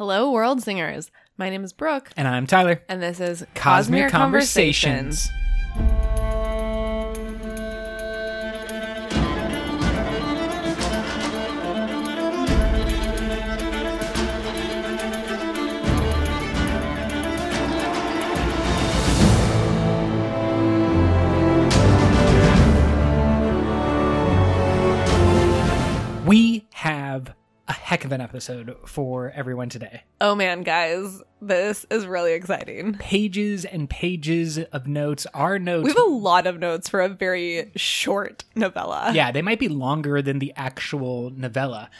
Hello, world singers. My name is Brooke, And I'm Tyler. and this is Cosmere Cosmere Conversations. Conversations. Heck of an episode for everyone today. Oh man, guys, this is really exciting. Pages and pages of notes. Our notes. We have a lot of notes for a very short novella. yeah, they might be longer than the actual novella.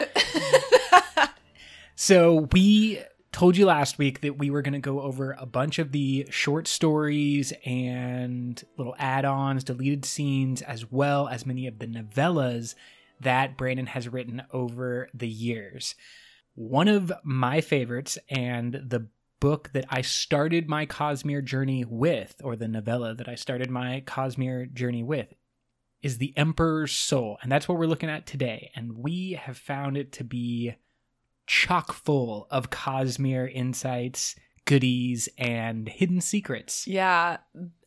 so we told you last week that we were going to go over a bunch of the short stories and little add-ons, deleted scenes, as well as many of the novellas that Brandon has written over the years. One of my favorites and the book that I started my Cosmere journey with, or the novella that I started my Cosmere journey with, is The Emperor's Soul. And that's what we're looking at today. And we have found it to be chock full of Cosmere insights, goodies, and hidden secrets. Yeah.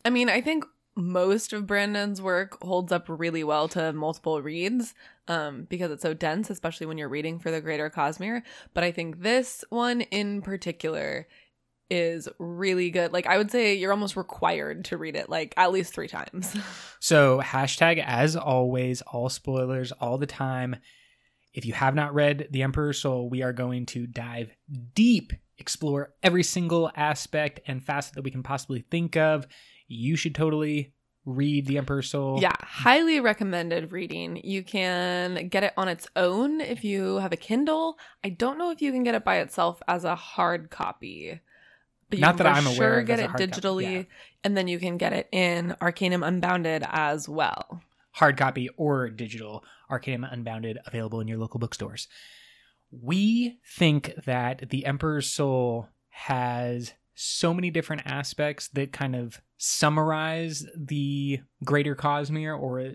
I mean, I think most of Brandon's work holds up really well to multiple reads um, because it's so dense, especially when you're reading for the greater Cosmere. But I think this one in particular is really good. Like, I would say you're almost required to read it like at least three times. So, hashtag as always, all spoilers all the time. If you have not read The Emperor's Soul, we are going to dive deep, explore every single aspect and facet that we can possibly think of. You should totally read The Emperor's Soul. Yeah, highly recommended reading. You can get it on its own if you have a Kindle. I don't know if you can get it by itself as a hard copy. But you Not can that I'm aware sure of get it digitally, yeah. and then you can get it in Arcanum Unbounded as well. hard copy or digital Arcanum Unbounded available in your local bookstores. We think that The Emperor's Soul has so many different aspects that kind of summarize the greater Cosmere or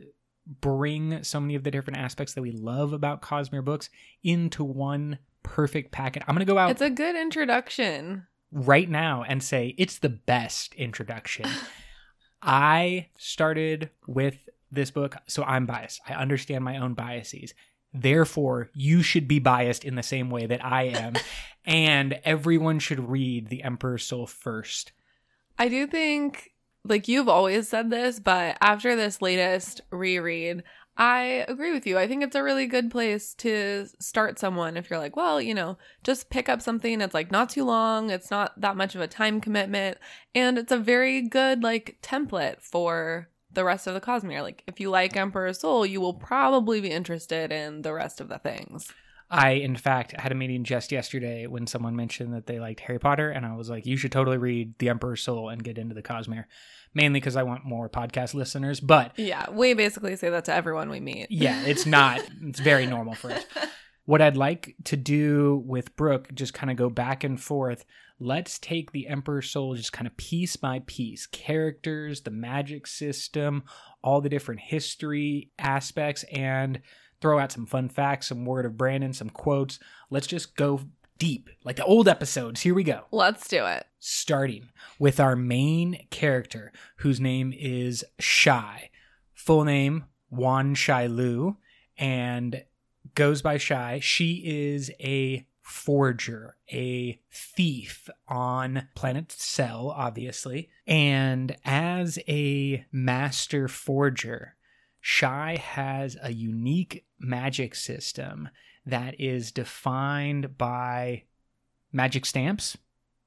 bring so many of the different aspects that we love about Cosmere books into one perfect packet. I'm going to go out It's a good introduction. right now and say it's the best introduction. I started with this book, so I'm biased. I understand my own biases. Therefore, you should be biased in the same way that I am, and everyone should read The Emperor's Soul first. I do think, like you've always said this, but after this latest reread, I agree with you. I think it's a really good place to start someone if you're like, well, you know, just pick up something that's like not too long, it's not that much of a time commitment, and it's a very good like template for the rest of the Cosmere. Like if you like Emperor's Soul, you will probably be interested in the rest of the things. I, in fact, had a meeting just yesterday when someone mentioned that they liked Harry Potter, and I was like, you should totally read The Emperor's Soul and get into the Cosmere, mainly because I want more podcast listeners, but Yeah, we basically say that to everyone we meet. yeah, it's not. It's very normal for us. What I'd like to do with Brooke, just kind of go back and forth. Let's take the Emperor's Soul just kind of piece by piece characters, the magic system, all the different history aspects, and throw out some fun facts, some word of Brandon, some quotes. Let's just go deep, like the old episodes. Here we go Let's do it. starting with our main character, whose name is Shai. Full name Wan Shai Lu, and goes by Shai. She is a forger, a thief on planet Sel, obviously. And as a master forger, Shai has a unique magic system that is defined by magic stamps.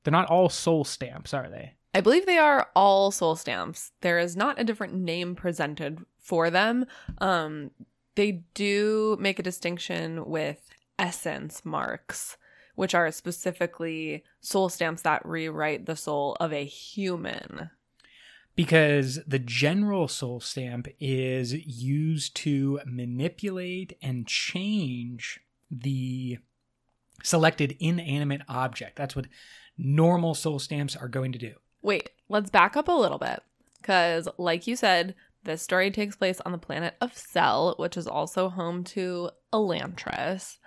They're not all soul stamps, are they? I believe they are all soul stamps. There is not a different name presented for them. Um, they do make a distinction with essence marks, which are specifically soul stamps that rewrite the soul of a human. Because the general soul stamp is used to manipulate and change the selected inanimate object. That's what normal soul stamps are going to do. Wait, let's back up a little bit. Because, like you said, this story takes place on the planet of Sel, which is also home to Elantris.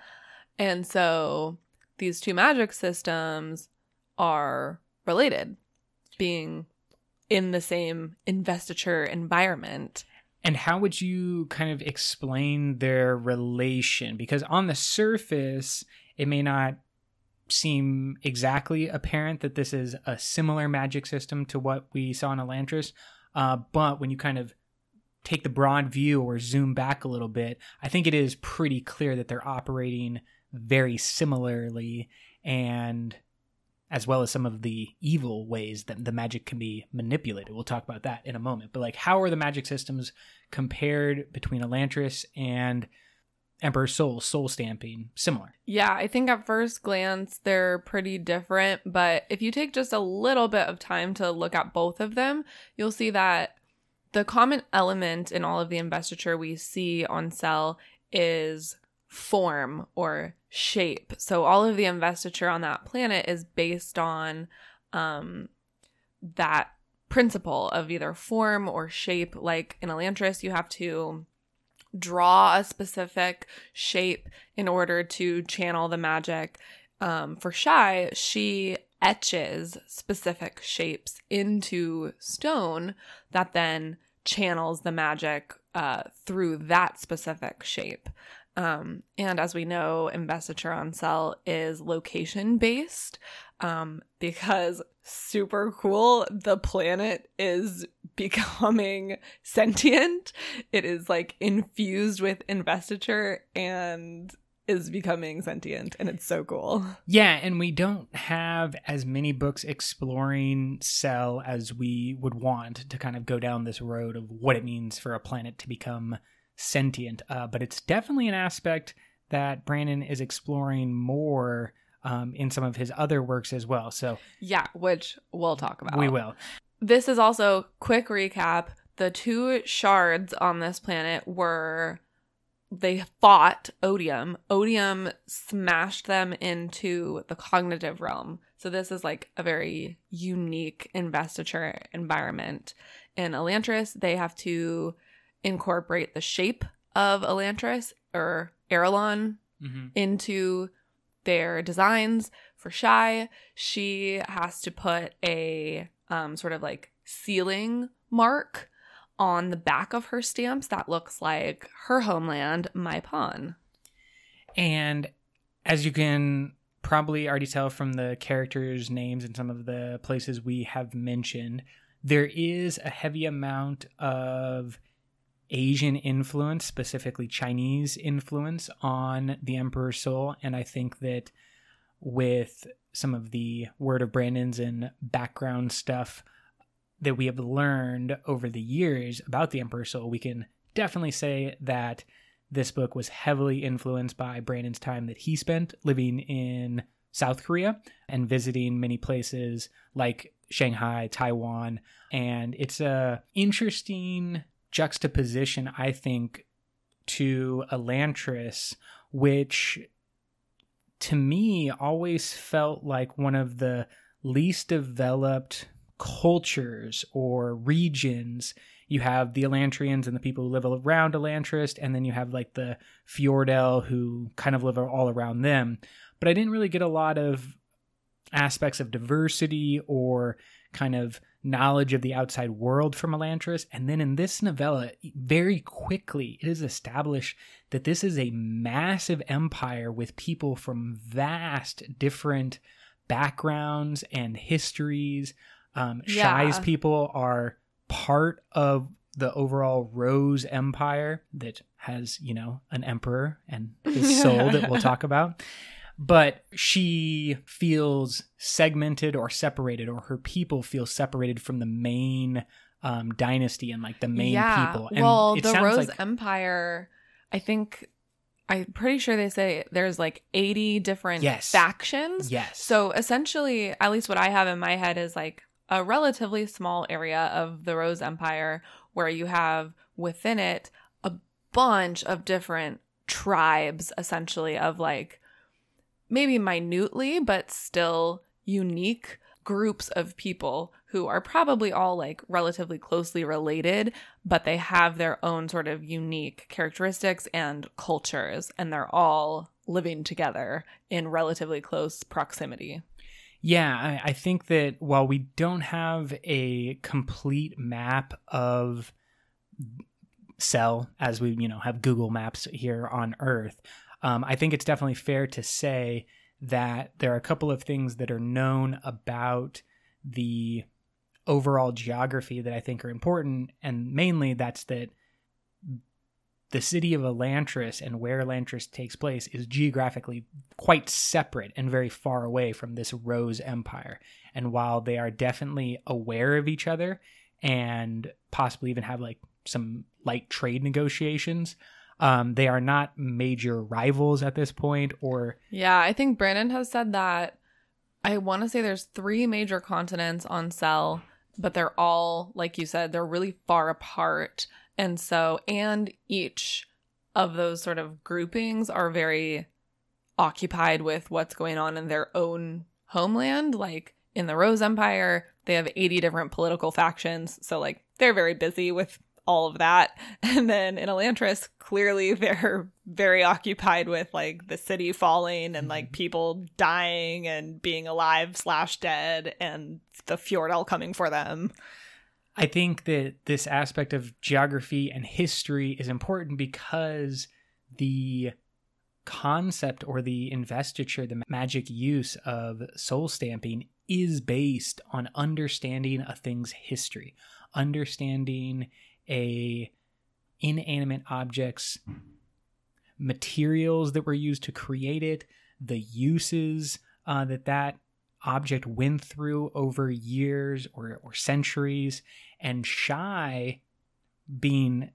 And so these two magic systems are related, being in the same investiture environment. And how would you kind of explain their relation? Because on the surface, it may not seem exactly apparent that this is a similar magic system to what we saw in Elantris. Uh, but when you kind of take the broad view or zoom back a little bit, I think it is pretty clear that they're operating very similarly and as well as some of the evil ways that the magic can be manipulated. We'll talk about that in a moment. But like how are the magic systems compared between Elantris and Emperor's Soul, soul stamping, similar? Yeah, I think at first glance they're pretty different, but if you take just a little bit of time to look at both of them, you'll see that the common element in all of the investiture we see on Sel is form or shape. So all of the investiture on that planet is based on um, that principle of either form or shape. Like in Elantris, you have to draw a specific shape in order to channel the magic. Um, for Shai, she etches specific shapes into stone that then channels the magic uh, through that specific shape. Um, and as we know, investiture on Sel is location based um, because super cool, the planet is becoming sentient. It is like infused with investiture and is becoming sentient and it's so cool. Yeah, and we don't have as many books exploring Sel as we would want to kind of go down this road of what it means for a planet to become sentient. Uh, but it's definitely an aspect that Brandon is exploring more um, in some of his other works as well. So, yeah, which we'll talk about. We will. This is also quick recap. The two shards on this planet were they fought Odium. Odium smashed them into the cognitive realm. So this is like a very unique investiture environment. In Elantris, they have to incorporate the shape of Elantris or Arelon mm-hmm. into their designs. For Shai, she has to put a um, sort of like sealing mark on the back of her stamps that looks like her homeland, MaiPon. And as you can probably already tell from the characters' names and some of the places we have mentioned, there is a heavy amount of Asian influence, specifically Chinese influence, on the Emperor's Soul. And I think that with some of the Word of Brandon's and background stuff that we have learned over the years about the Emperor's Soul, we can definitely say that this book was heavily influenced by Brandon's time that he spent living in South Korea and visiting many places like Shanghai, Taiwan, and it's a interesting juxtaposition, I think, to Elantris, which to me always felt like one of the least developed cultures or regions. You have the Elantrians and the people who live around Elantris, and then you have like the Fjordell who kind of live all around them. But I didn't really get a lot of aspects of diversity or kind of knowledge of the outside world from Elantris. And then in this novella, very quickly, it is established that this is a massive empire with people from vast different backgrounds and histories. Um, yeah. Shai's people are part of the overall Rose Empire that has, you know, an emperor and his soul that we'll talk about but she feels segmented or separated, or her people feel separated from the main um, dynasty and like the main yeah. people. And well, the Rose like... Empire, I think I'm pretty sure they say there's like 80 different yes. factions. Yes. So essentially, at least what I have in my head is like a relatively small area of the Rose Empire where you have within it a bunch of different tribes, essentially, of like maybe minutely, but still unique groups of people who are probably all like relatively closely related, but they have their own sort of unique characteristics and cultures, and they're all living together in relatively close proximity. Yeah, I, I think that while we don't have a complete map of Sel as we, you know, have Google Maps here on Earth, um, I think it's definitely fair to say that there are a couple of things that are known about the overall geography that I think are important, and mainly that's that the city of Elantris and where Elantris takes place is geographically quite separate and very far away from this Rose Empire. And while they are definitely aware of each other and possibly even have like some light trade negotiations, um, they are not major rivals at this point or Yeah, I think Brandon has said that I want to say there's three major continents on Sel, but they're all like you said, they're really far apart. And so and each of those sort of groupings are very occupied with what's going on in their own homeland like in the Rose Empire, they have 80 different political factions, so like they're very busy with all of that. And then in Elantris, clearly they're very occupied with like the city falling and like mm-hmm. people dying and being alive slash dead and the Fjordell coming for them. I think that this aspect of geography and history is important because the concept or the investiture, the magic use of soul stamping is based on understanding a thing's history, understanding a inanimate object's materials that were used to create it, the uses uh, that that object went through over years or, or centuries, and Shai being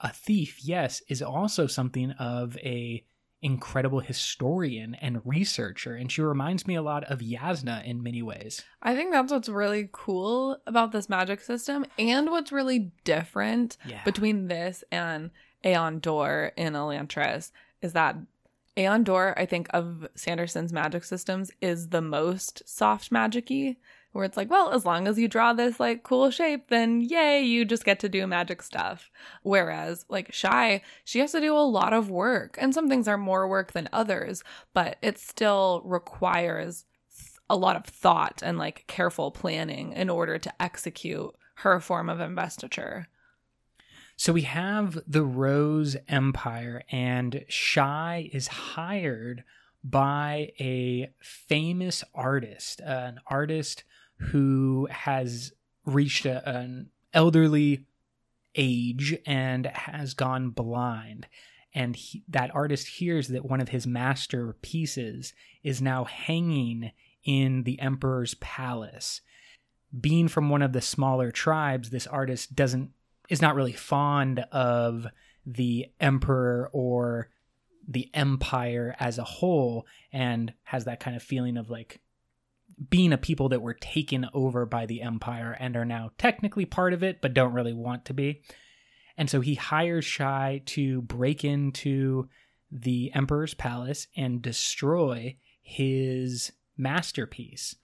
a thief, yes, is also something of a incredible historian and researcher and she reminds me a lot of Jasnah in many ways. I think that's what's really cool about this magic system and what's really different Yeah. between this and AonDor in Elantris is that AonDor, I think, of Sanderson's magic systems is the most soft magic-y, where it's like, well, as long as you draw this like cool shape, then yay, you just get to do magic stuff. Whereas like Shai, she has to do a lot of work, and some things are more work than others, but it still requires a lot of thought and like careful planning in order to execute her form of investiture. So we have the Rose Empire, and Shai is hired by a famous artist, an artist who has reached a, an elderly age and has gone blind. And he, that artist hears that one of his masterpieces is now hanging in the emperor's palace. Being from one of the smaller tribes, this artist doesn't is not really fond of the emperor or the empire as a whole and has that kind of feeling of like being a people that were taken over by the empire and are now technically part of it but don't really want to be. And so he hires Shai to break into the emperor's palace and destroy his masterpiece.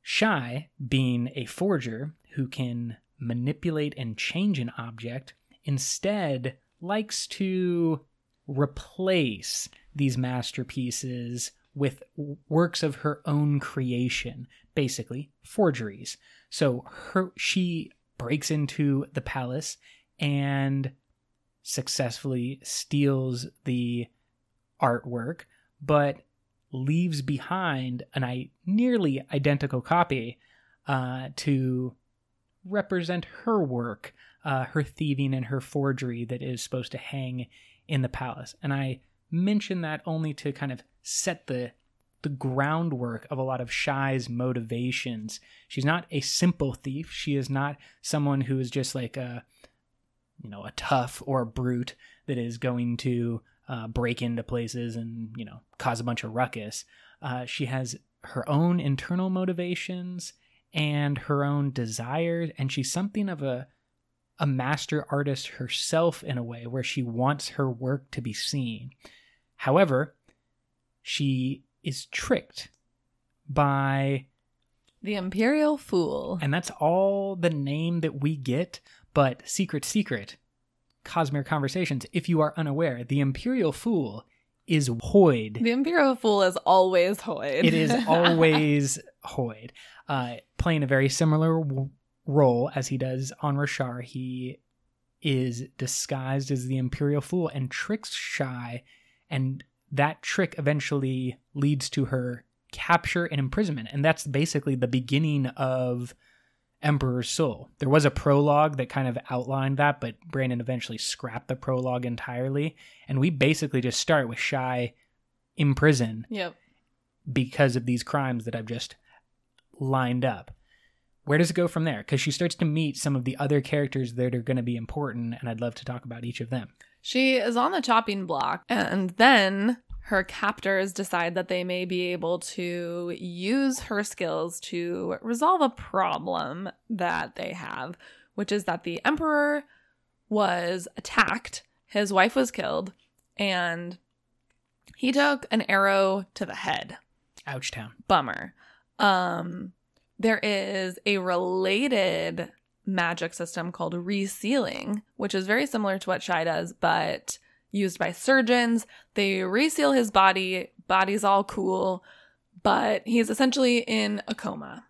Shai, being a forger who can manipulate and change an object, instead likes to replace these masterpieces with works of her own creation, basically forgeries. So her she breaks into the palace and successfully steals the artwork, but leaves behind an I- nearly identical copy uh, to represent her work, uh, her thieving and her forgery that is supposed to hang in the palace. And I mention that only to kind of set the the groundwork of a lot of Shai's motivations. She's not a simple thief. She is not someone who is just like a you know a tough or a brute that is going to uh, break into places and you know cause a bunch of ruckus. Uh, she has her own internal motivations and her own desires and she's something of a a master artist herself in a way where she wants her work to be seen however she is tricked by The Imperial Fool. and that's all the name that we get but secret secret cosmere conversations if you are unaware the imperial fool is Hoid. The Imperial Fool is always Hoid. It is always Hoid, uh, playing a very similar w- role as he does on Roshar. He is disguised as the Imperial Fool and tricks Shai, and that trick eventually leads to her capture and imprisonment. And that's basically the beginning of Emperor's Soul. There was a prologue that kind of outlined that, but Brandon eventually scrapped the prologue entirely. And we basically just start with Shai in prison Yep. because of these crimes that I've just lined up. Where does it go from there? Because she starts to meet some of the other characters that are going to be important, and I'd love to talk about each of them. She is on the chopping block, and then her captors decide that they may be able to use her skills to resolve a problem that they have, which is that the Emperor was attacked, his wife was killed, and he took an arrow to the head. Ouchtown. Bummer. Um, there is a related magic system called resealing, which is very similar to what Shai does, but used by surgeons. They reseal his body, body's all cool, but he's essentially in a coma.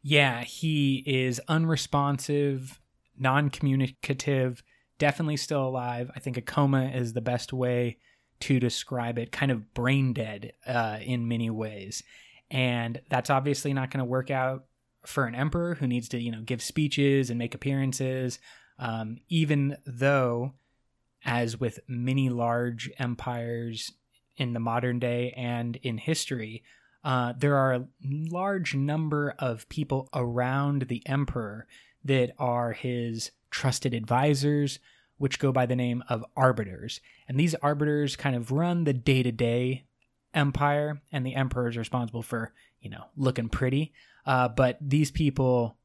Yeah, he is unresponsive, non communicative, definitely still alive. I think a coma is the best way to describe it, kind of brain dead uh, in many ways. And that's obviously not going to work out for an emperor who needs to, you know, give speeches and make appearances. Um, even though, as with many large empires in the modern day and in history, uh, there are a large number of people around the emperor that are his trusted advisors, which go by the name of arbiters. And these arbiters kind of run the day to day empire, and the emperor is responsible for, you know, looking pretty. Uh, but these people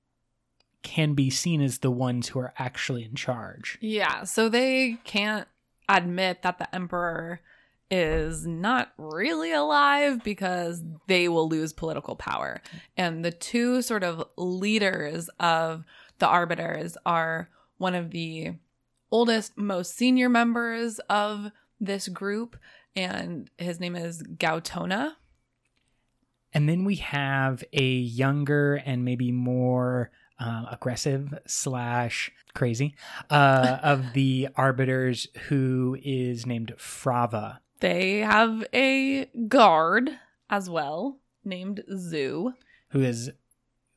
can be seen as the ones who are actually in charge. Yeah, so they can't admit that the Emperor is not really alive because they will lose political power. And the two sort of leaders of the Arbiters are one of the oldest, most senior members of this group, and his name is Gaotona. And then we have a younger and maybe more uh, aggressive slash crazy uh, of the arbiters who is named Frava. They have a guard as well named Zu. who is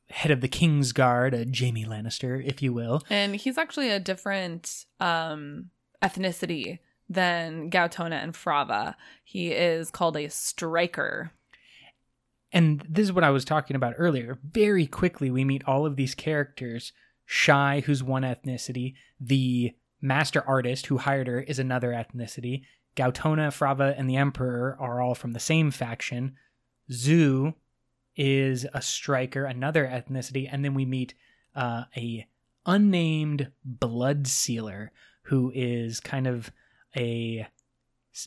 head of the King's Guard, a Jamie Lannister, if you will. And he's actually a different um, ethnicity than Gaotona and Frava. He is called a striker. And this is what I was talking about earlier. Very quickly, we meet all of these characters. Shai, who's one ethnicity. The master artist who hired her is another ethnicity. Gaotona, Frava, and the Emperor are all from the same faction. Zu is a striker, another ethnicity. And then we meet uh, a unnamed blood sealer who is kind of a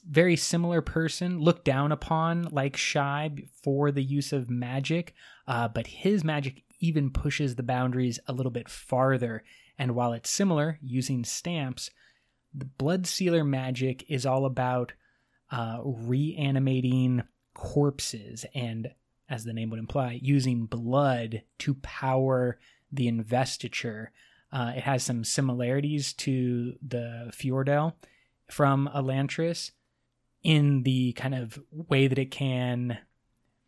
very similar person, looked down upon like Shai for the use of magic, uh, but his magic even pushes the boundaries a little bit farther. And while it's similar, using stamps, the Blood Sealer magic is all about uh, reanimating corpses and, as the name would imply, using blood to power the investiture. Uh, it has some similarities to the Fjordell from Elantris in the kind of way that it can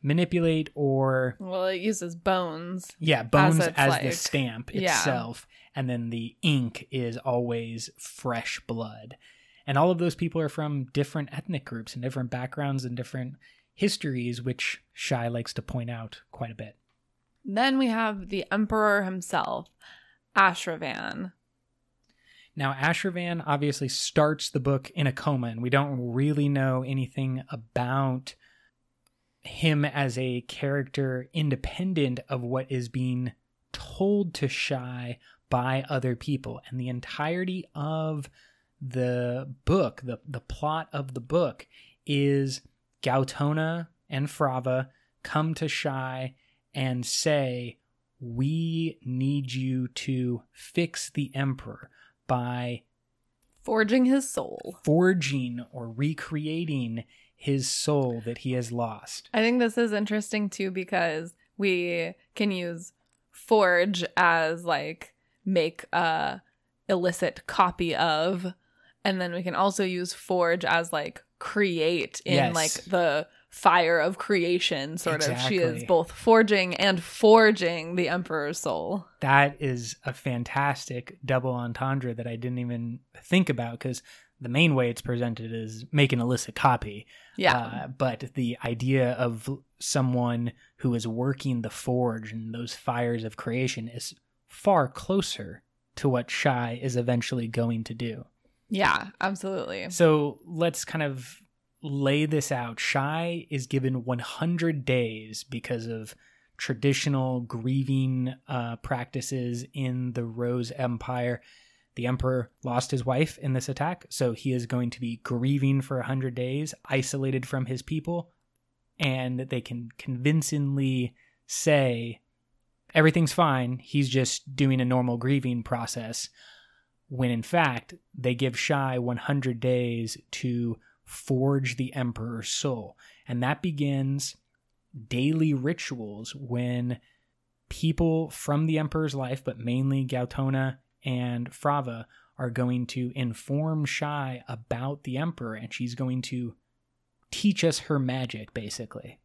manipulate or Well, it uses bones. yeah bones as, the like- stamp yeah. itself and then the ink is always fresh blood and all of those people are from different ethnic groups and different backgrounds and different histories which Shai likes to point out quite a bit Then we have the Emperor himself, Ashravan. Now, Ashravan obviously starts the book in a coma, and we don't really know anything about him as a character independent of what is being told to Shai by other people. And the entirety of the book, the, the plot of the book, is Gaotona and Frava come to Shai and say, We need you to fix the Emperor by Forging his soul. forging or recreating his soul that he has lost. I think this is interesting too because we can use forge as like make a illicit copy of and then we can also use forge as like create in Yes. like the fire of creation sort of. She is both forging and forging the emperor's soul. That is a fantastic double entendre that I didn't even think about because the main way it's presented is make an illicit copy. yeah. Uh, but the idea of someone who is working the forge and those fires of creation is far closer to what Shai is eventually going to do. yeah absolutely. So let's kind of lay this out. Shai is given 100 days because of traditional grieving uh, practices in the Rose Empire. The emperor lost his wife in this attack, so he is going to be grieving for 100 days, isolated from his people, and they can convincingly say everything's fine. He's just doing a normal grieving process when in fact they give Shai 100 days to forge the Emperor's soul. And that begins daily rituals when people from the Emperor's life, but mainly Gaotona and Frava, are going to inform Shai about the Emperor and she's going to teach us her magic, basically.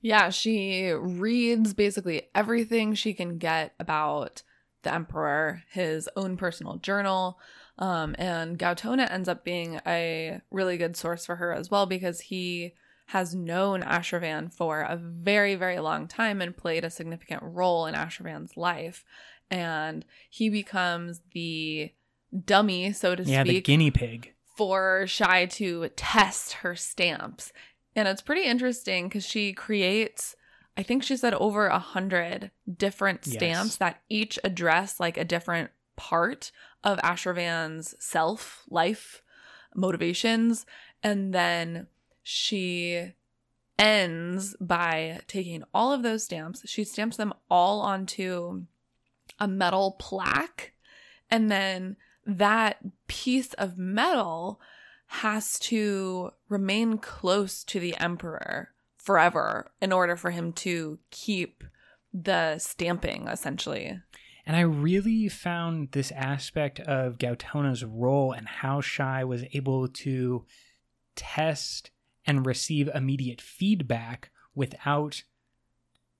Yeah, she reads basically everything she can get about the emperor, his own personal journal. Um, and Gaotona ends up being a really good source for her as well because he has known Ashravan for a very, very long time and played a significant role in Ashravan's life. And he becomes the dummy, so to Yeah, the speak, guinea pig. for Shai to test her stamps. And it's pretty interesting because she creates, I think she said over a hundred different Yes. stamps that each address like a different part of Ashravan's self, life, motivations. And then she ends by taking all of those stamps. She stamps them all onto a metal plaque. And then that piece of metal has to remain close to the emperor forever in order for him to keep the stamping essentially. And I really found this aspect of Gaotona's role and how Shai was able to test and receive immediate feedback without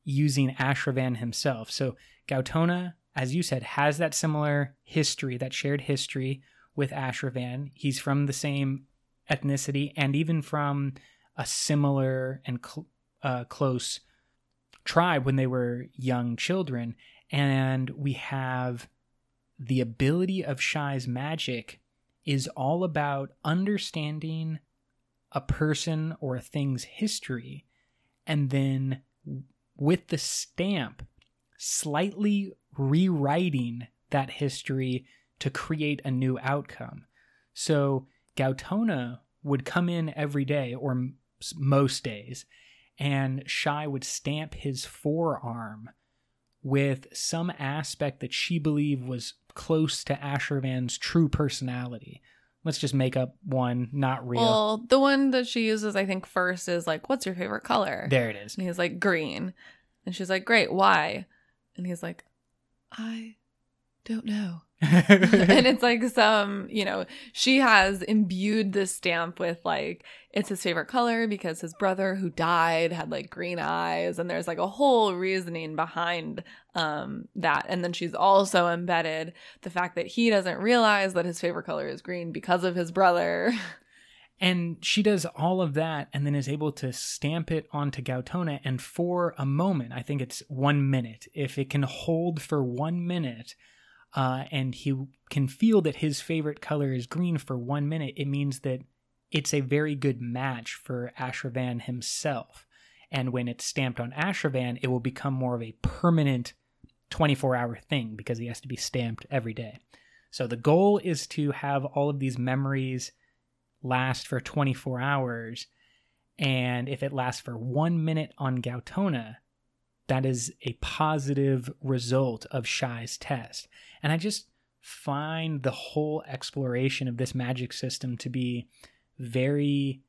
using Ashravan himself. So Gaotona, as you said, has that similar history, that shared history with Ashravan. He's from the same ethnicity and even from a similar and cl- uh, close tribe when they were young children. And we have the ability of Shai's magic is all about understanding a person or a thing's history and then with the stamp slightly rewriting that history to create a new outcome. So Gaotona would come in every day or m- most days and Shai would stamp his forearm with some aspect that she believed was close to Ashravan's true personality. Let's just make up one, not real. Well, the one that she uses I think first is like what's your favorite color? there it is. And he's like green. And she's like great, why? And he's like I don't know. and it's like some, you know, she has imbued this stamp with like it's his favorite color because his brother who died had like green eyes and there's like a whole reasoning behind um that. And then she's also embedded the fact that he doesn't realize that his favorite color is green because of his brother. And she does all of that and then is able to stamp it onto Gaotona. And for a moment, I think it's one minute, if it can hold for one minute, uh, and he can feel that his favorite color is green for one minute, it means that it's a very good match for Ashravan himself. And when it's stamped on Ashravan, it will become more of a permanent 24 hour thing because he has to be stamped every day. So the goal is to have all of these memories last for 24 hours. And if it lasts for one minute on Gaotona, that is a positive result of Shai's test. And I just find the whole exploration of this magic system to be very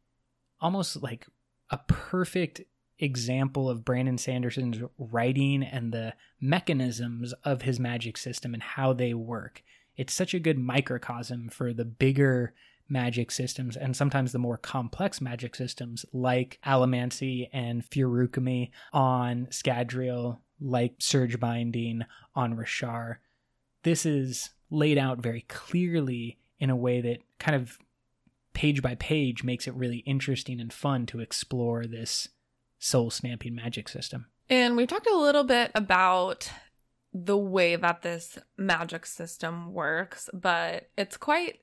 almost like a perfect example of Brandon Sanderson's writing and the mechanisms of his magic system and how they work. It's such a good microcosm for the bigger magic systems and sometimes the more complex magic systems like Allomancy and Feruchemy on Scadrial, like Surge Binding on Roshar. This is laid out very clearly in a way that kind of page by page makes it really interesting and fun to explore this soul stamping magic system. And we've talked a little bit about the way that this magic system works, but it's quite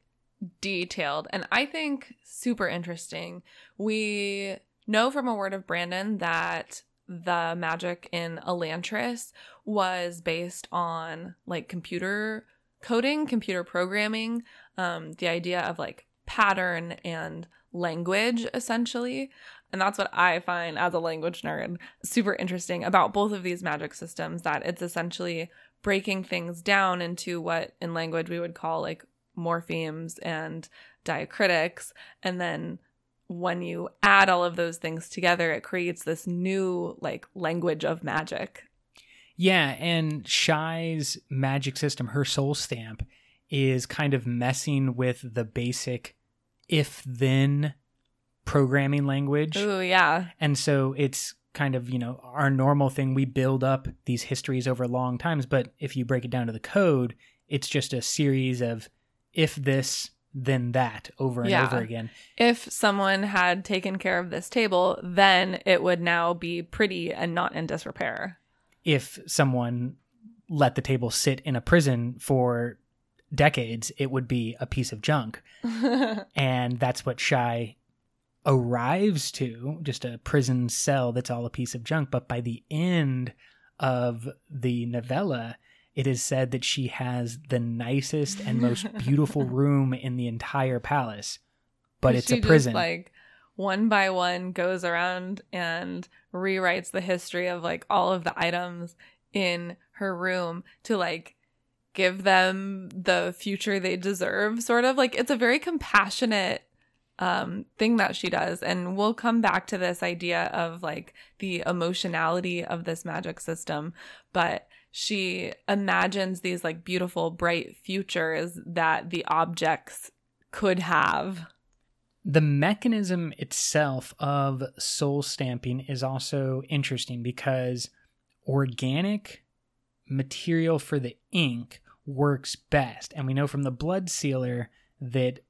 detailed and I think super interesting. We know from a word of Brandon that the magic in Elantris was based on like computer coding, computer programming, um, the idea of like pattern and language essentially. And that's what I find as a language nerd super interesting about both of these magic systems that it's essentially breaking things down into what in language we would call like morphemes and diacritics. And then when you add all of those things together, it creates this new like language of magic. Yeah, and Shai's magic system, her soul stamp, is kind of messing with the basic if then programming language. Oh, yeah. And so it's kind of, you know, our normal thing. We build up these histories over long times, but if you break it down to the code, it's just a series of if this, then that over and Yeah. over again. If someone had taken care of this table, then it would now be pretty and not in disrepair. If someone let the table sit in a prison for decades, it would be a piece of junk. and that's what Shai arrives to just a prison cell that's all a piece of junk. But by the end of the novella, it is said that she has the nicest and most beautiful room in the entire palace, but it's a just, prison. like one by one goes around and rewrites the history of like all of the items in her room to like give them the future they deserve sort of like it's a very compassionate um thing that she does and we'll come back to this idea of like the emotionality of this magic system but she imagines these like beautiful bright futures that the objects could have. The mechanism itself of soul stamping is also interesting because organic material for the ink works best. And we know from the blood sealer that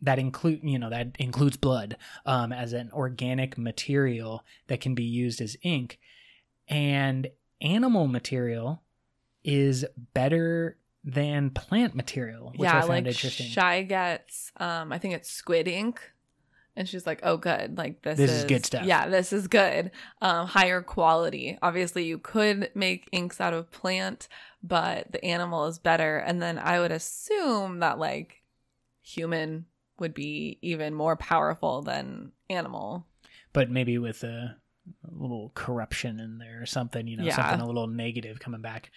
that include you know that includes blood um, as an organic material that can be used as ink. And animal material is better than plant material which yeah i found like interesting. Shai gets um i think it's squid ink and she's like oh good like this, This is good stuff. yeah this is good. Um higher quality. Obviously you could make inks out of plant but the animal is better and then i would assume that like human would be even more powerful than animal. But maybe with a, a little corruption in there or something, you know, Yeah. something a little negative coming back.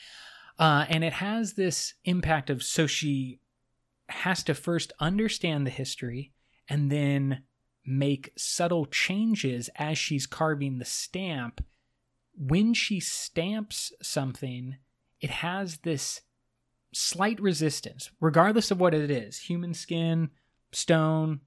Uh, and it has this impact of so she has to first understand the history and then make subtle changes as she's carving the stamp. When she stamps something, it has this slight resistance, regardless of what it is human skin, stone,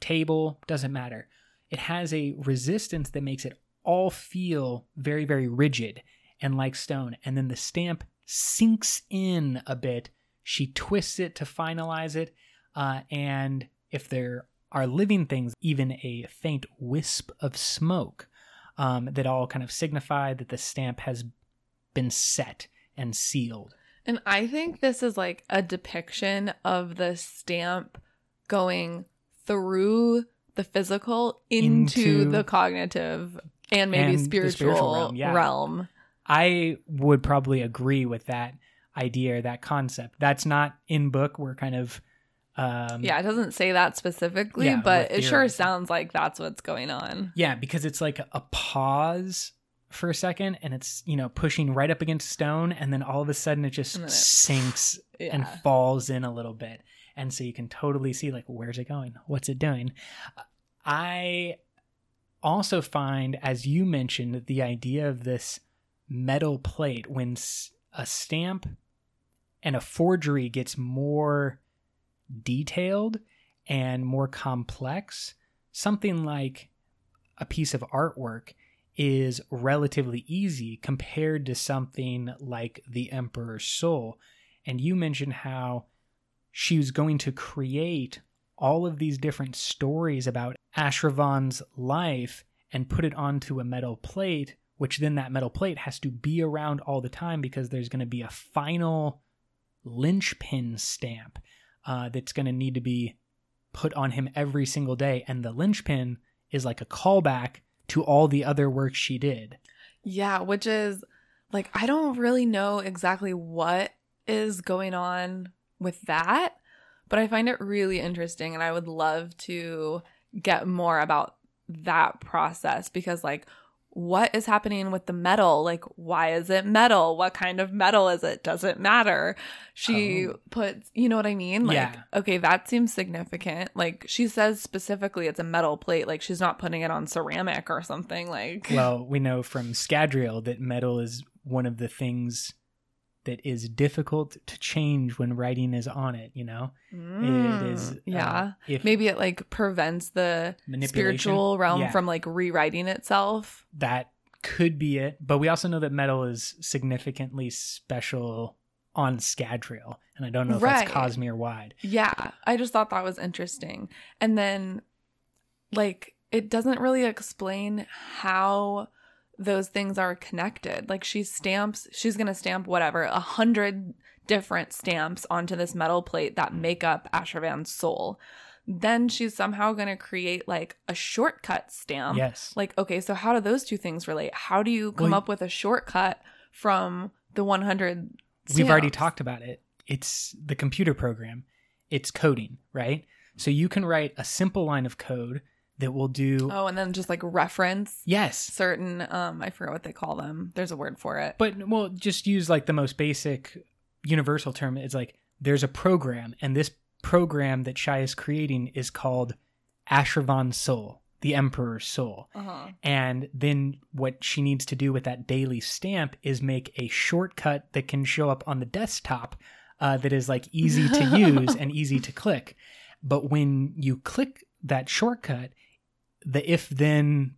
table, doesn't matter. It has a resistance that makes it all feel very, very rigid and like stone. And then the stamp sinks in a bit. She twists it to finalize it. Uh, and if there are living things, even a faint wisp of smoke um, that all kind of signify that the stamp has been set and sealed. And I think this is like a depiction of the stamp going through the physical into, Into- the cognitive and maybe And spiritual, spiritual realm. realm. I would probably agree with that idea or that concept. That's not in book. We're kind of um, Yeah, it doesn't say that specifically, Yeah, but it sure sounds like that's what's going on. Yeah, because it's like a pause for a second and it's, you know, pushing right up against stone and then all of a sudden it just it- sinks Yeah. and falls in a little bit. And so you can totally see like where's it going? What's it doing? I also find, as you mentioned, the idea of this metal plate when a stamp and a forgery gets more detailed and more complex, something like a piece of artwork is relatively easy compared to something like the Emperor's Soul. And you mentioned how she was going to create all of these different stories about Ashravan's life and put it onto a metal plate, which then that metal plate has to be around all the time because there's going to be a final linchpin stamp uh, that's going to need to be put on him every single day. And the linchpin is like a callback to all the other work she did. Yeah, which is like I don't really know exactly what is going on with that, but I find it really interesting and I would love to get more about that process because like what is happening with the metal? Like, why is it metal? What kind of metal is it? Does it matter? She Oh. puts, you know what I mean? Like, Yeah. okay, that seems significant. Like, she says specifically it's a metal plate. Like, she's not putting it on ceramic or something. Like, Well, we know from Scadrial that metal is one of the things that is difficult to change when writing is on it, you know? Mm, it is. uh, yeah. if Maybe it like prevents the spiritual realm Yeah. from like rewriting itself. that could be it. But we also know that metal is significantly special on Scadrial. And I don't know if Right. that's Cosmere wide. Yeah, I just thought that was interesting. And then, like, it doesn't really explain how those things are connected. Like, she stamps, she's going to stamp whatever, a hundred different stamps onto this metal plate that make up Ashravan's soul. Then she's somehow going to create like a shortcut stamp. yes. Like, okay, so how do those two things relate? How do you come Well, up with a shortcut from the 100 We've already talked about it. It's the computer program, it's coding, right? So you can write a simple line of code that will do. Oh, and then just like reference Yes. certain um I forget what they call them. There's a word for it. But we'll just use like the most basic universal term. It's like there's a program, and this program that Shai is creating is called Ashravan's Soul, the Emperor's Soul. Uh-huh. And then what she needs to do with that daily stamp is make a shortcut that can show up on the desktop uh, that is like easy to use and easy to click. But when you click that shortcut, the if then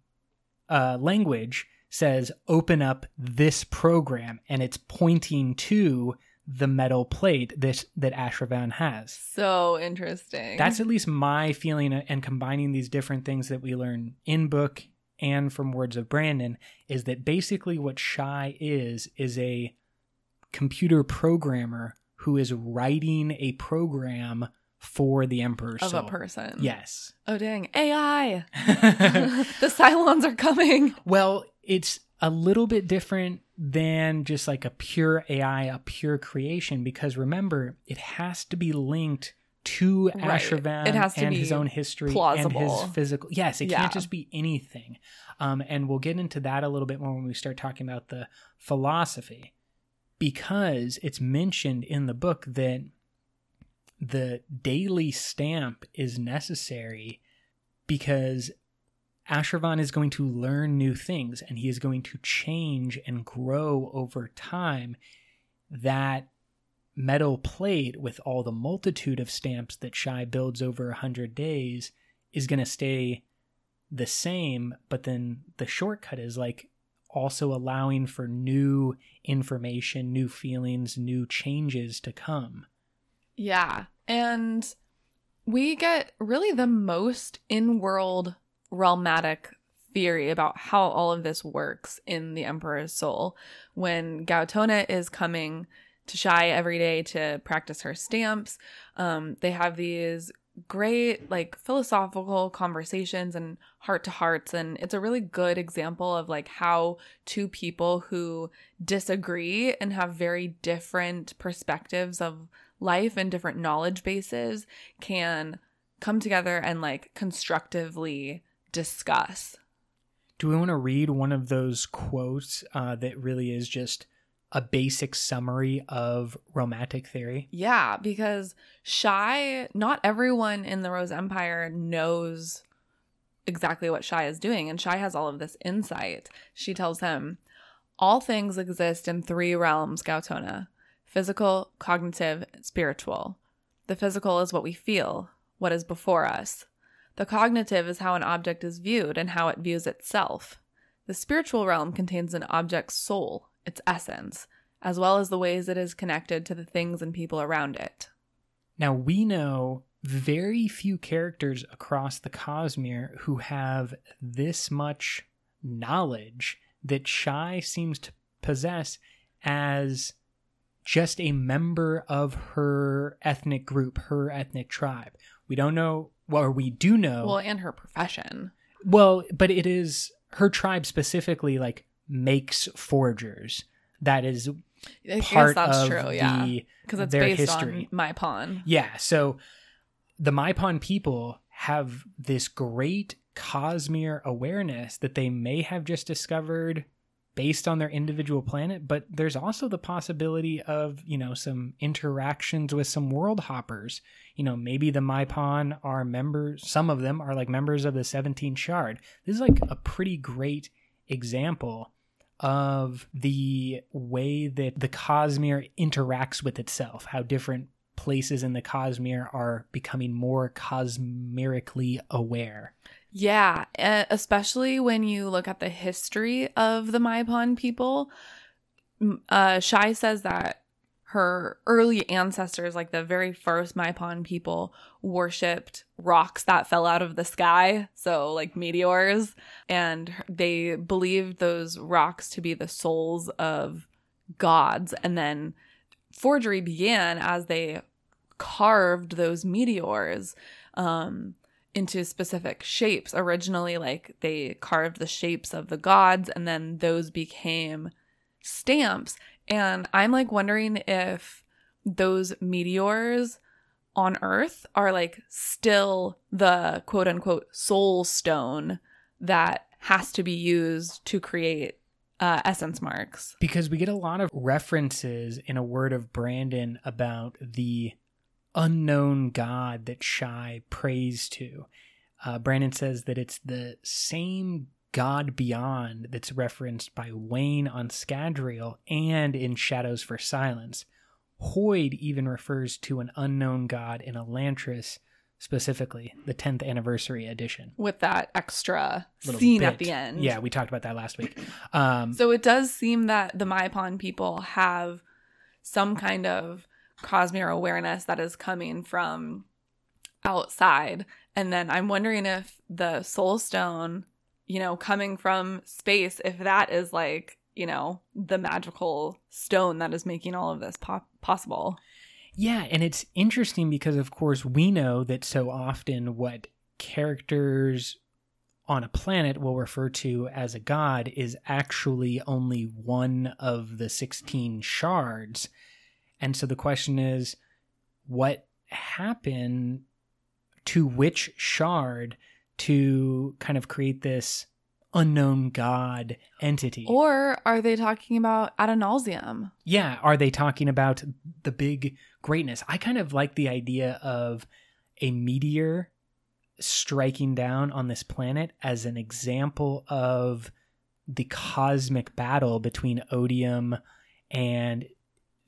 uh, language says open up this program and it's pointing to the metal plate this that Ashravan has. So interesting. That's at least my feeling and combining these different things that we learn in book and from words of Brandon is that basically what Shai is is a computer programmer who is writing a program for the Emperor's of soul. a person. Yes. Oh dang. AI. the Cylons are coming. well, it's a little bit different than just like a pure AI, a pure creation, because remember, it has to be linked to Right. Ashravan It has to and be his own history and his physical. Yes, it Yeah. can't just be anything. Um, and we'll get into that a little bit more when we start talking about the philosophy, because it's mentioned in the book that the daily stamp is necessary because Ashravan is going to learn new things and he is going to change and grow over time. That metal plate with all the multitude of stamps that Shai builds over a hundred days is going to stay the same, but then the shortcut is like also allowing for new information, new feelings, new changes to come. Yeah. And we get really the most in world realmatic theory about how all of this works in the Emperor's Soul. When Gaotona is coming to Shai every day to practice her stamps, um, they have these great like philosophical conversations and heart to hearts and it's a really good example of like how two people who disagree and have very different perspectives of life and different knowledge bases can come together and like constructively discuss. Do we want to read one of those quotes uh, that really is just a basic summary of realmatic theory? Yeah, because Shai, not everyone in the Rose Empire knows exactly what Shai is doing. And Shai has all of this insight. She tells him, All things exist in three realms, Gaotona physical, cognitive, spiritual. The physical is what we feel, what is before us. The cognitive is how an object is viewed and how it views itself. The spiritual realm contains an object's soul, its essence, as well as the ways it is connected to the things and people around it. Now, we know very few characters across the Cosmere who have this much knowledge that Shai seems to possess as just a member of her ethnic group, her ethnic tribe. We don't know, or we do know. Well, and her profession. Well, but it is her tribe specifically, like makes forgers. That is I part that's of true, yeah. the Because it's their based history. on pawn. Yeah, so the MaiPon people have this great Cosmere awareness that they may have just discovered based on their individual planet, but there's also the possibility of, you know, some interactions with some world hoppers. You know, maybe the MaiPon are members, some of them are like members of the 17 Shard. This is like a pretty great example of the way that the Cosmere interacts with itself, how different places in the Cosmere are becoming more cosmerically aware. Yeah, e- especially when you look at the history of the MaiPon people. Uh, Shai says that her early ancestors, like the very first MaiPon people, worshipped rocks that fell out of the sky, so like meteors, and they believed those rocks to be the souls of gods. And then forgery began as they carved those meteors. Um, into specific shapes. Originally, like they carved the shapes of the gods, and then those became stamps. And I'm like wondering if those meteors on Earth are like still the quote unquote soul stone that has to be used to create uh, essence marks. Because we get a lot of references in a word of Brandon about the unknown God that Shai prays to. Uh, Brandon says that it's the same God beyond that's referenced by Wayne on Scadrial and in Shadows for Silence. Hoid even refers to an unknown God in Elantris, specifically the 10th anniversary edition. With that extra Little scene at the end. Yeah, we talked about that last week. Um, So it does seem that the MaiPon people have some kind of Cosmere awareness that is coming from outside. And then I'm wondering if the Soul Stone, you know, coming from space, if that is like, you know, the magical stone that is making all of this po- possible. Yeah, and it's interesting because, of course, we know that so often what characters on a planet will refer to as a god is actually only one of the 16 shards. And so the question is what happened to which shard to kind of create this unknown god entity? Or are they talking about Adonalsium? yeah are they talking about the big greatness i kind of like the idea of a meteor striking down on this planet as an example of the cosmic battle between odium and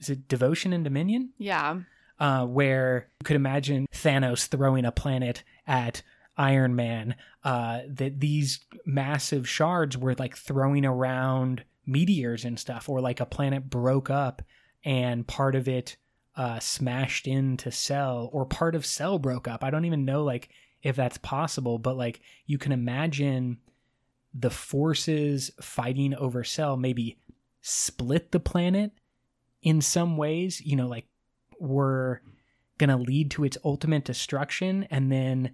is it devotion and dominion Yeah. uh, where you could imagine Thanos throwing a planet at Iron Man. Uh, that these massive shards were like throwing around meteors and stuff, or like a planet broke up and part of it uh, smashed into Sel, or part of Sel broke up. I don't even know like if that's possible, but like you can imagine the forces fighting over Sel maybe split the planet in some ways. You know, like were going to lead to its ultimate destruction and then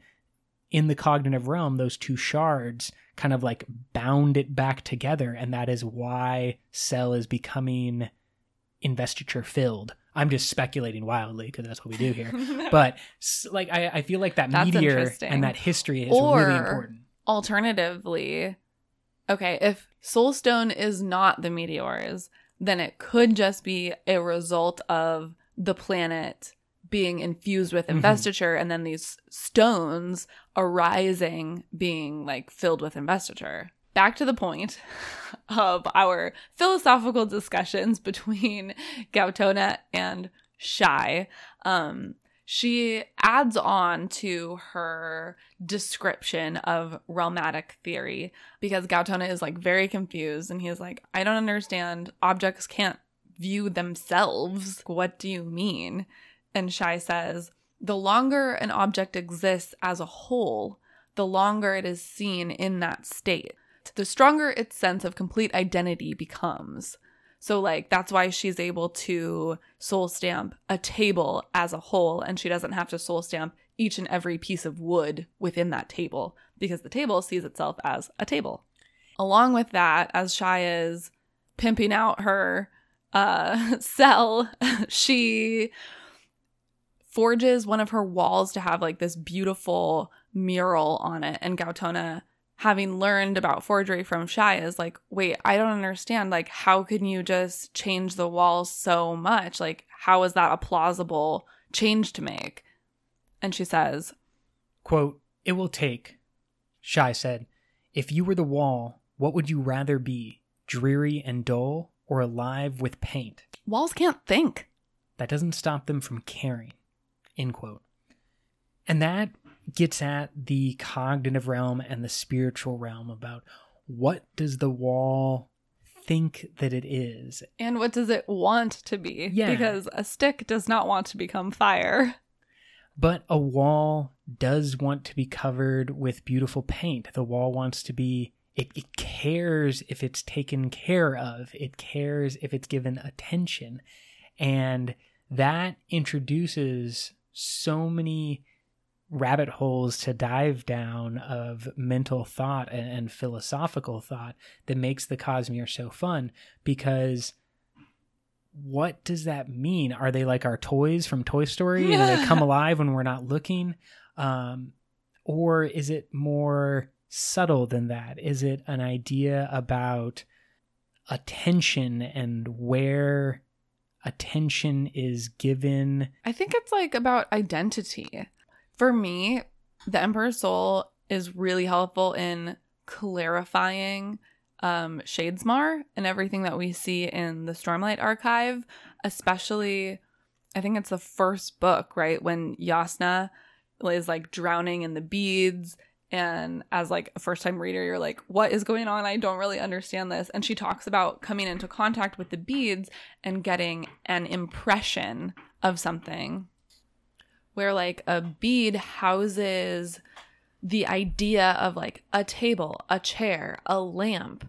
in the cognitive realm those two shards kind of like bound it back together and that is why Sel is becoming investiture filled. I'm just speculating wildly because that's what we do here. But like I, I feel like that That's meteor and that history is Or- really important. alternatively, okay, if Soulstone is not the meteors, then it could just be a result of the planet being infused with Mhm. investiture and then these stones arising being like filled with investiture. Back to the point of our philosophical discussions between Gaotona and Shai. Um, she adds on to her description of realmatic theory because Gaotona is like very confused and he's like, I don't understand. Objects can't view themselves. What do you mean? And Shai says, the longer an object exists as a whole, the longer it is seen in that state, the stronger its sense of complete identity becomes. So, like, that's why she's able to soul stamp a table as a whole, and she doesn't have to soul stamp each and every piece of wood within that table because the table sees itself as a table. Along with that, as Shai is pimping out her uh, cell, she forges one of her walls to have like this beautiful mural on it. And Gaotona, having learned about forgery from Shai, is like, wait, I don't understand. Like, how can you just change the wall so much? Like, how is that a plausible change to make? And she says, Quote, It will take, Shai said, if you were the wall, what would you rather be, dreary and dull, or alive with paint? walls can't think. That doesn't stop them from caring. End quote. And that gets at the cognitive realm and the spiritual realm about what does the wall think that it is? And what does it want to be? Yeah. Because a stick does not want to become fire. But a wall does want to be covered with beautiful paint. The wall wants to be, it, it cares if it's taken care of, it cares if it's given attention. And that introduces so many rabbit holes to dive down of mental thought and, and philosophical thought that makes the Cosmere so fun because what does that mean? Are they like our toys from Toy Story and they come alive when we're not looking? Um, or is it more subtle than that? Is it an idea about attention and where attention is given? I think it's like about identity. For me, the Emperor's Soul is really helpful in clarifying um, Shadesmar and everything that we see in the Stormlight Archive, especially, I think it's the first book, right? When Jasnah is like drowning in the beads. And as like a first time reader, you're like, what is going on? I don't really understand this. And she talks about coming into contact with the beads and getting an impression of something where like a bead houses the idea of like a table, a chair, a lamp.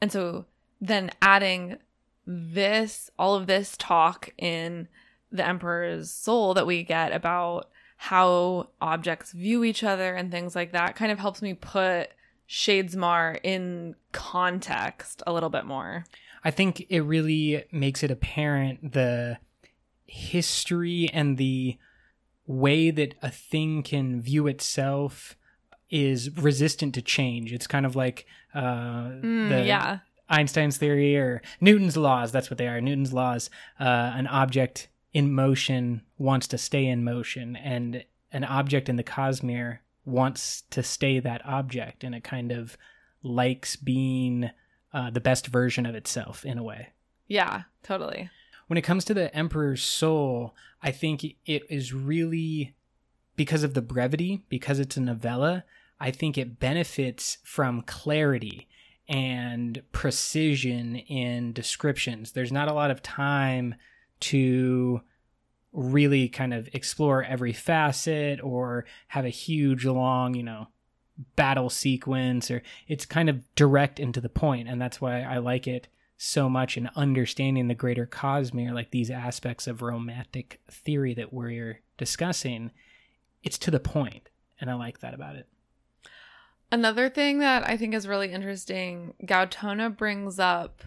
And so then adding this, all of this talk in the Emperor's Soul that we get about how objects view each other and things like that kind of helps me put Shadesmar in context a little bit more. I think it really makes it apparent the history and the way that a thing can view itself is resistant to change. It's kind of like uh, Mm, the yeah. Einstein's theory or Newton's laws. That's what they are. Newton's laws. Uh, an object in motion wants to stay in motion, and an object in the cosmere wants to stay that object, and it kind of likes being uh, the best version of itself in a way. Yeah, totally. When it comes to the Emperor's Soul, I think it is really because of the brevity, because it's a novella. I think it benefits from clarity and precision in descriptions. There's not a lot of time to really kind of explore every facet or have a huge long, you know, battle sequence or it's kind of direct and to the point and that's why I like it so much in understanding the greater cosmere like these aspects of realmatic theory that we're discussing it's to the point and I like that about it. Another thing that I think is really interesting, Gaotona brings up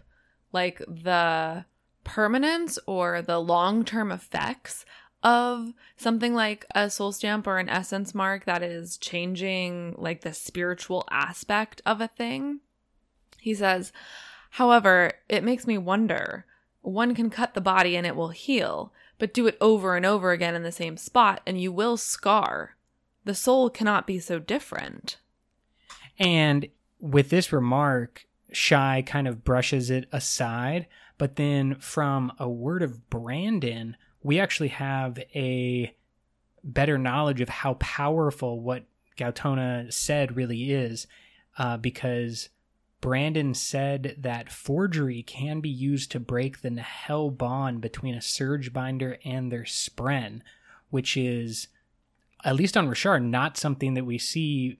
like the permanence or the long term effects of something like a soul stamp or an essence mark that is changing like the spiritual aspect of a thing. He says, however, it makes me wonder one can cut the body and it will heal, but do it over and over again in the same spot, and you will scar. The soul cannot be so different. And with this remark, Shai kind of brushes it aside. But then from a word of Brandon, we actually have a better knowledge of how powerful what Gaotona said really is. Uh, because Brandon said that forgery can be used to break the Nahel bond between a surge binder and their spren, which is, at least on Roshar, not something that we see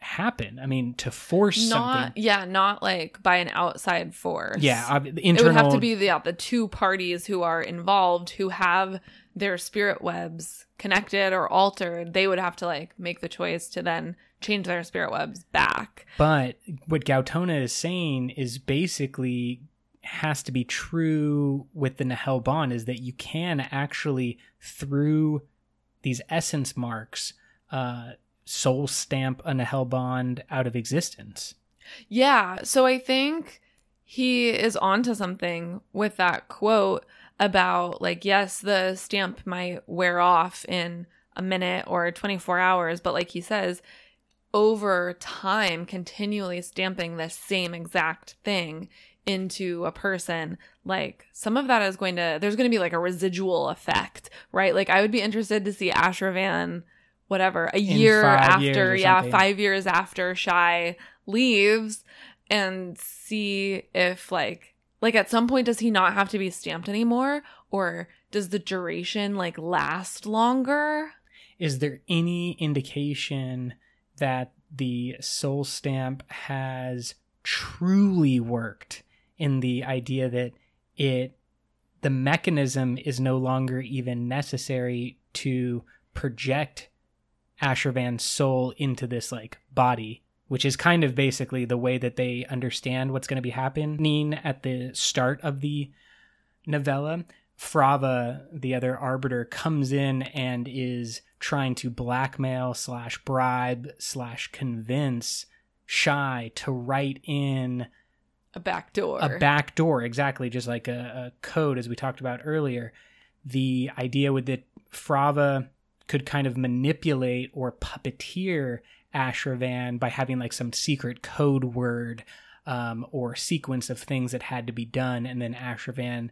happen. I mean, to force Not something. yeah, not like by an outside force. Yeah, the it would have to be the yeah, the two parties who are involved who have their spirit webs connected or altered. They would have to like make the choice to then change their spirit webs back. But what Gaotona is saying is basically has to be true with the Nahel bond is that you can actually through these essence marks uh soul stamp a Nahel bond out of existence. Yeah, so I think he is onto something with that quote about like yes, the stamp might wear off in a minute or 24 hours, but like he says, over time continually stamping the same exact thing into a person like some of that is going to there's going to be like a residual effect right like i would be interested to see ashravan whatever a year after yeah five years after Shai leaves and see if like like at some point does he not have to be stamped anymore? Or does the duration like last longer? Is there any indication that the soul stamp has truly worked in the idea that it the mechanism is no longer even necessary to project Ashravan's soul into this like body, which is kind of basically the way that they understand what's going to be happening at the start of the novella. Frava, the other arbiter, comes in and is trying to blackmail slash bribe slash convince Shai to write in a back door a back door exactly just like a, a code as we talked about earlier the idea with that frava could kind of manipulate or puppeteer ashravan by having like some secret code word um, or sequence of things that had to be done and then ashravan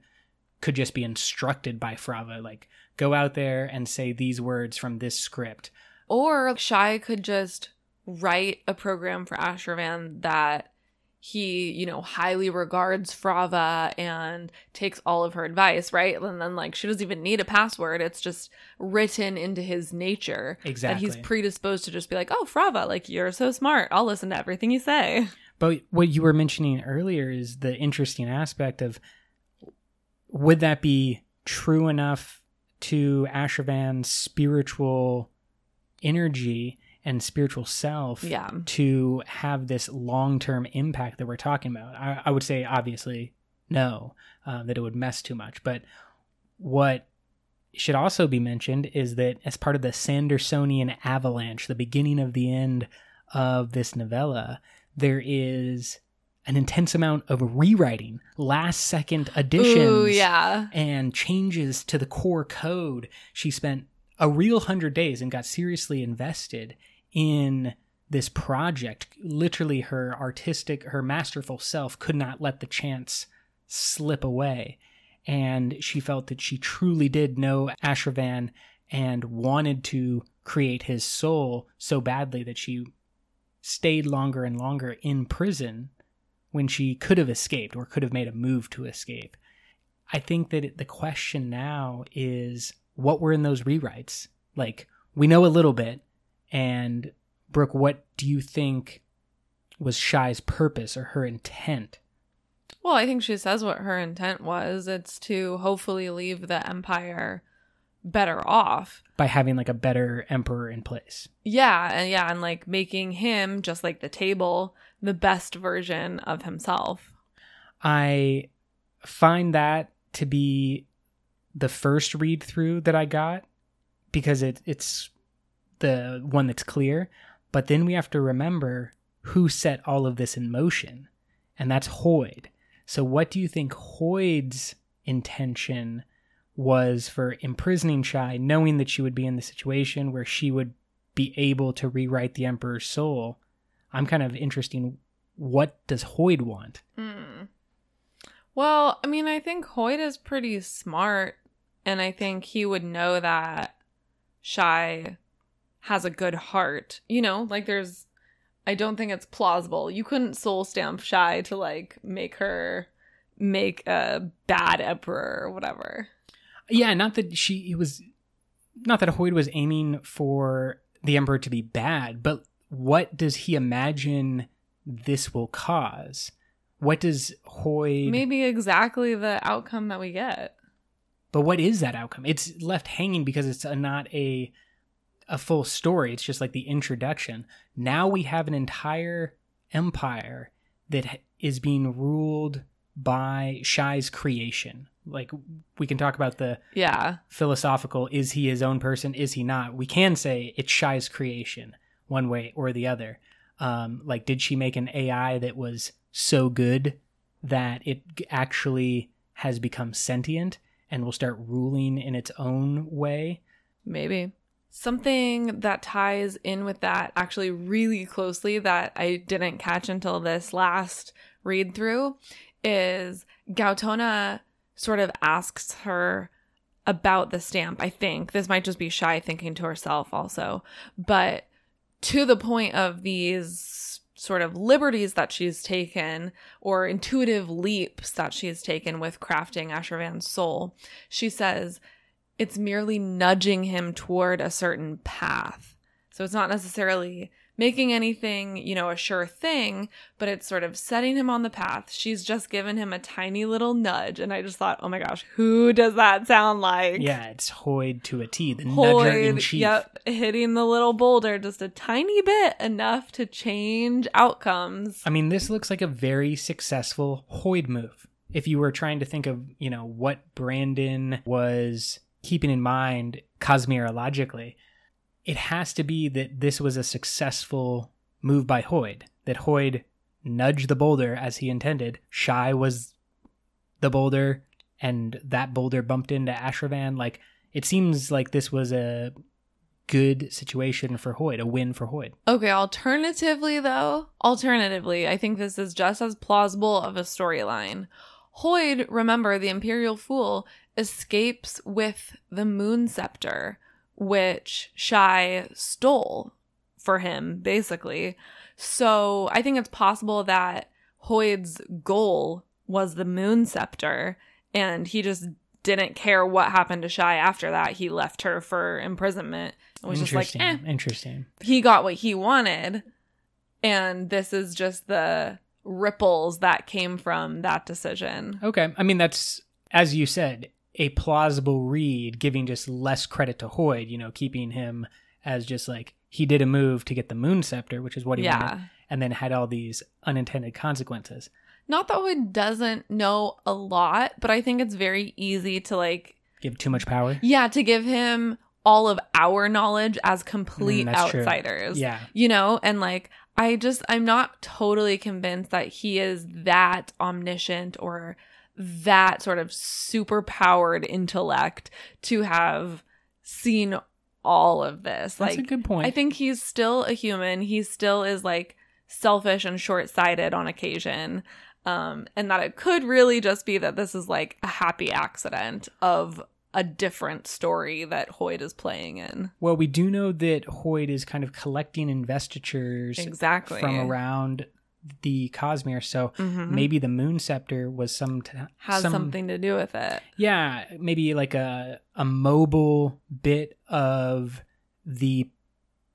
could just be instructed by frava like go out there and say these words from this script. Or Shai could just write a program for Ashravan that he, you know, highly regards Frava and takes all of her advice, right? And then like she doesn't even need a password. It's just written into his nature. Exactly. That he's predisposed to just be like, Oh, Frava, like you're so smart. I'll listen to everything you say. But what you were mentioning earlier is the interesting aspect of would that be true enough to Ashravan's spiritual energy and spiritual self Yeah. to have this long term impact that we're talking about? I, I would say, obviously, no, uh, that it would mess too much. But what should also be mentioned is that as part of the Sandersonian avalanche, the beginning of the end of this novella, there is an intense amount of rewriting, last second additions, Ooh, yeah. and changes to the core code. She spent a real hundred days and got seriously invested in this project. Literally, her artistic, her masterful self could not let the chance slip away. And she felt that she truly did know Ashravan and wanted to create his soul so badly that she stayed longer and longer in prison when she could have escaped or could have made a move to escape. I think that the question now is what were in those rewrites? Like, we know a little bit. And, Brooke, what do you think was Shai's purpose or her intent? Well, I think she says what her intent was. It's to hopefully leave the empire better off. By having like a better emperor in place. Yeah, and yeah, and like making him just like the table the best version of himself. I find that to be the first read through that I got because it, it's the one that's clear. But then we have to remember who set all of this in motion, and that's Hoid. So, what do you think Hoid's intention was for imprisoning Shai, knowing that she would be in the situation where she would be able to rewrite the Emperor's soul. I'm kind of interested. What does Hoid want? Mm. Well, I mean, I think Hoid is pretty smart, and I think he would know that Shai has a good heart. You know, like there's, I don't think it's plausible. You couldn't soul stamp Shai to like make her make a bad emperor or whatever. Yeah, not that she it was, not that Hoid was aiming for the Emperor to be bad, but what does he imagine this will cause? What does Hoid Maybe exactly the outcome that we get. But what is that outcome? It's left hanging because it's a, not a a full story. It's just like the introduction. Now we have an entire empire that is being ruled by Shai's creation. Like we can talk about the Yeah. philosophical is he his own person is he not we can say it's shai's creation one way or the other um like did she make an ai that was so good that it actually has become sentient and will start ruling in its own way Maybe. Something that ties in with that actually really closely that I didn't catch until this last read through is Gaotona sort of asks her about the stamp. I think this might just be Shai thinking to herself also, but to the point of these sort of liberties that she's taken or intuitive leaps that she's taken with crafting Ashravan's soul, she says, it's merely nudging him toward a certain path. So it's not necessarily making anything, you know, a sure thing, but it's sort of setting him on the path. She's just given him a tiny little nudge. And I just thought, oh my gosh, who does that sound like? yeah it's hoid to a t the nudger in chief yep, hitting the little boulder just a tiny bit enough to change outcomes. I mean, this looks like a very successful Hoid move. If you were trying to think of, you know, what Brandon was keeping in mind cosmologically, it has to be that this was a successful move by Hoid. That Hoid nudged the boulder as he intended. Shai was the boulder, and that boulder bumped into Ashravan. Like, it seems like this was a good situation for Hoid, a win for Hoid. Okay, alternatively, though, alternatively, I think this is just as plausible of a storyline. Hoid, remember, the Imperial Fool, escapes with the Moon Scepter, which Shai stole for him, basically. So I think it's possible that Hoid's goal was the Moon Scepter, and he just didn't care what happened to Shai after that. He left her for imprisonment and was just like, Interesting. eh, Interesting. he got what he wanted and this is just the ripples that came from that decision Okay. I mean, that's, as you said, a plausible read, giving just less credit to Hoid, you know, keeping him as just like he did a move to get the Moon Scepter, which is what he yeah wanted, and then had all these unintended consequences. not that Hoid doesn't know a lot but i think it's very easy to like Give too much power. yeah to give him all of our knowledge as complete Mm, that's true. outsiders Yeah. you know and like i just i'm not totally convinced that he is that omniscient or that sort of super powered intellect to have seen all of this That's like a good point. i think he's still a human he still is like selfish and short-sighted on occasion um and that it could really just be that this is like a happy accident of a different story that Hoid is playing in. well, we do know that Hoid is kind of collecting investitures Exactly. from around the Cosmere, so Mhm. maybe the Moon Scepter was some t- has some, something to do with it. Yeah, maybe like a a mobile bit of the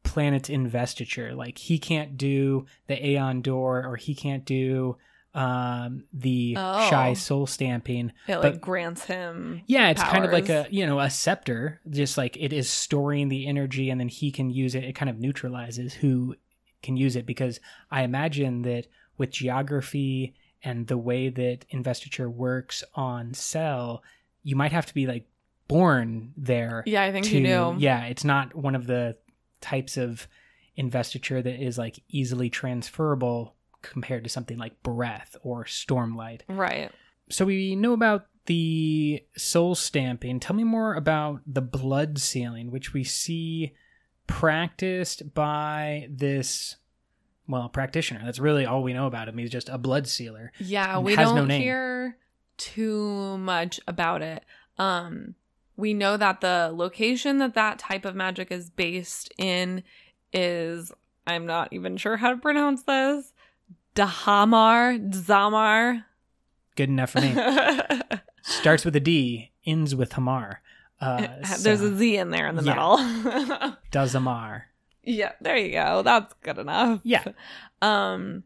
planet's investiture. Like he can't do the AonDor, or he can't do um the Oh. Shai soul stamping. It like grants him. Yeah, it's kind of like a you know a scepter, just like it is storing the energy, and then he can use it. It kind of neutralizes who can use it because I imagine that with geography and the way that investiture works on Sel, you might have to be like born there. Yeah, I think to, you do. Yeah, it's not one of the types of investiture that is like easily transferable compared to something like breath or stormlight Right. so we know about the soul stamping, tell me more about the blood sealing, which we see practiced by this well practitioner. That's really all we know about him. He's just a blood sealer. Yeah, we don't name. hear too much about it. Um, we know that the location that that type of magic is based in is I'm not even sure how to pronounce this. Dahamar, Zamar. Good enough for me. Starts with a D, ends with Hamar. Uh, There's so, a Z in there in the Yeah. middle. Dazamar. yeah, there you go. That's good enough. Yeah. Um,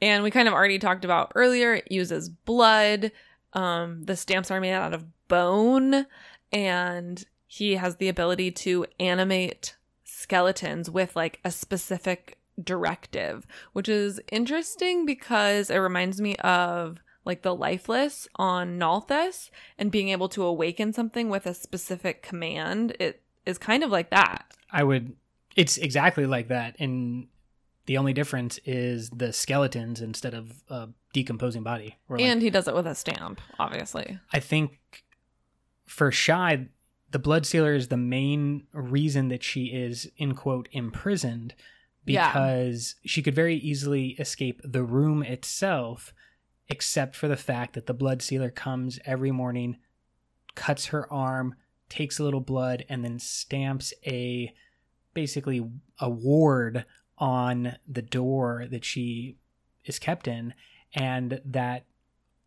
and we kind of already talked about earlier, it uses blood. Um, the stamps are made out of bone, and he has the ability to animate skeletons with like a specific directive, which is interesting because it reminds me of like the lifeless on Nalthis and being able to awaken something with a specific command. It is kind of like that. I would. It's exactly like that, and the only difference is the skeletons instead of a decomposing body. Like- and he does it with a stamp, obviously. I think for Shai, the blood sealer is the main reason that she is in quote imprisoned Yeah. because she could very easily escape the room itself, except for the fact that the blood sealer comes every morning, cuts her arm, takes a little blood, and then stamps a basically a ward on the door that she is kept in, and that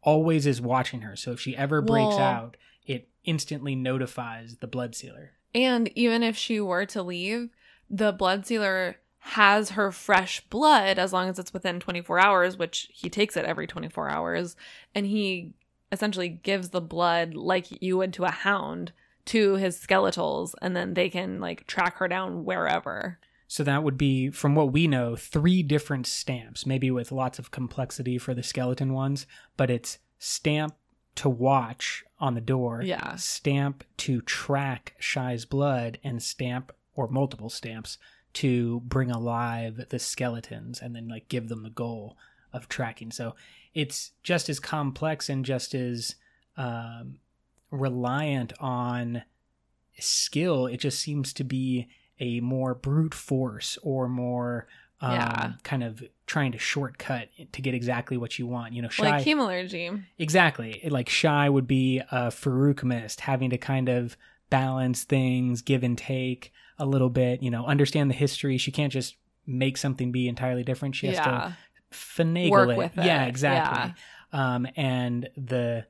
always is watching her. So if she ever breaks Well- out, it instantly notifies the blood sealer. And even if she were to leave, the blood sealer has her fresh blood as long as it's within 24 hours, which he takes it every 24 hours. And he essentially gives the blood like you would to a hound to his skeletals, and then they can like track her down wherever. So that would be, from what we know, three different stamps, maybe with lots of complexity for the skeleton ones, but it's stamp to watch on the door, Yeah. stamp to track Shai's blood, and stamp or multiple stamps to bring alive the skeletons and then like give them the goal of tracking. So it's just as complex and just as um, reliant on skill. It just seems to be a more brute force or more um, Yeah. kind of trying to shortcut to get exactly what you want. You know, Shai Like hemalurgy. exactly like Shai would be a Feruchemist, having to kind of balance things, give and take a little bit. You know, understand the history. She can't just make something be entirely different. She has to finagle it. it. Yeah, exactly. Um, and the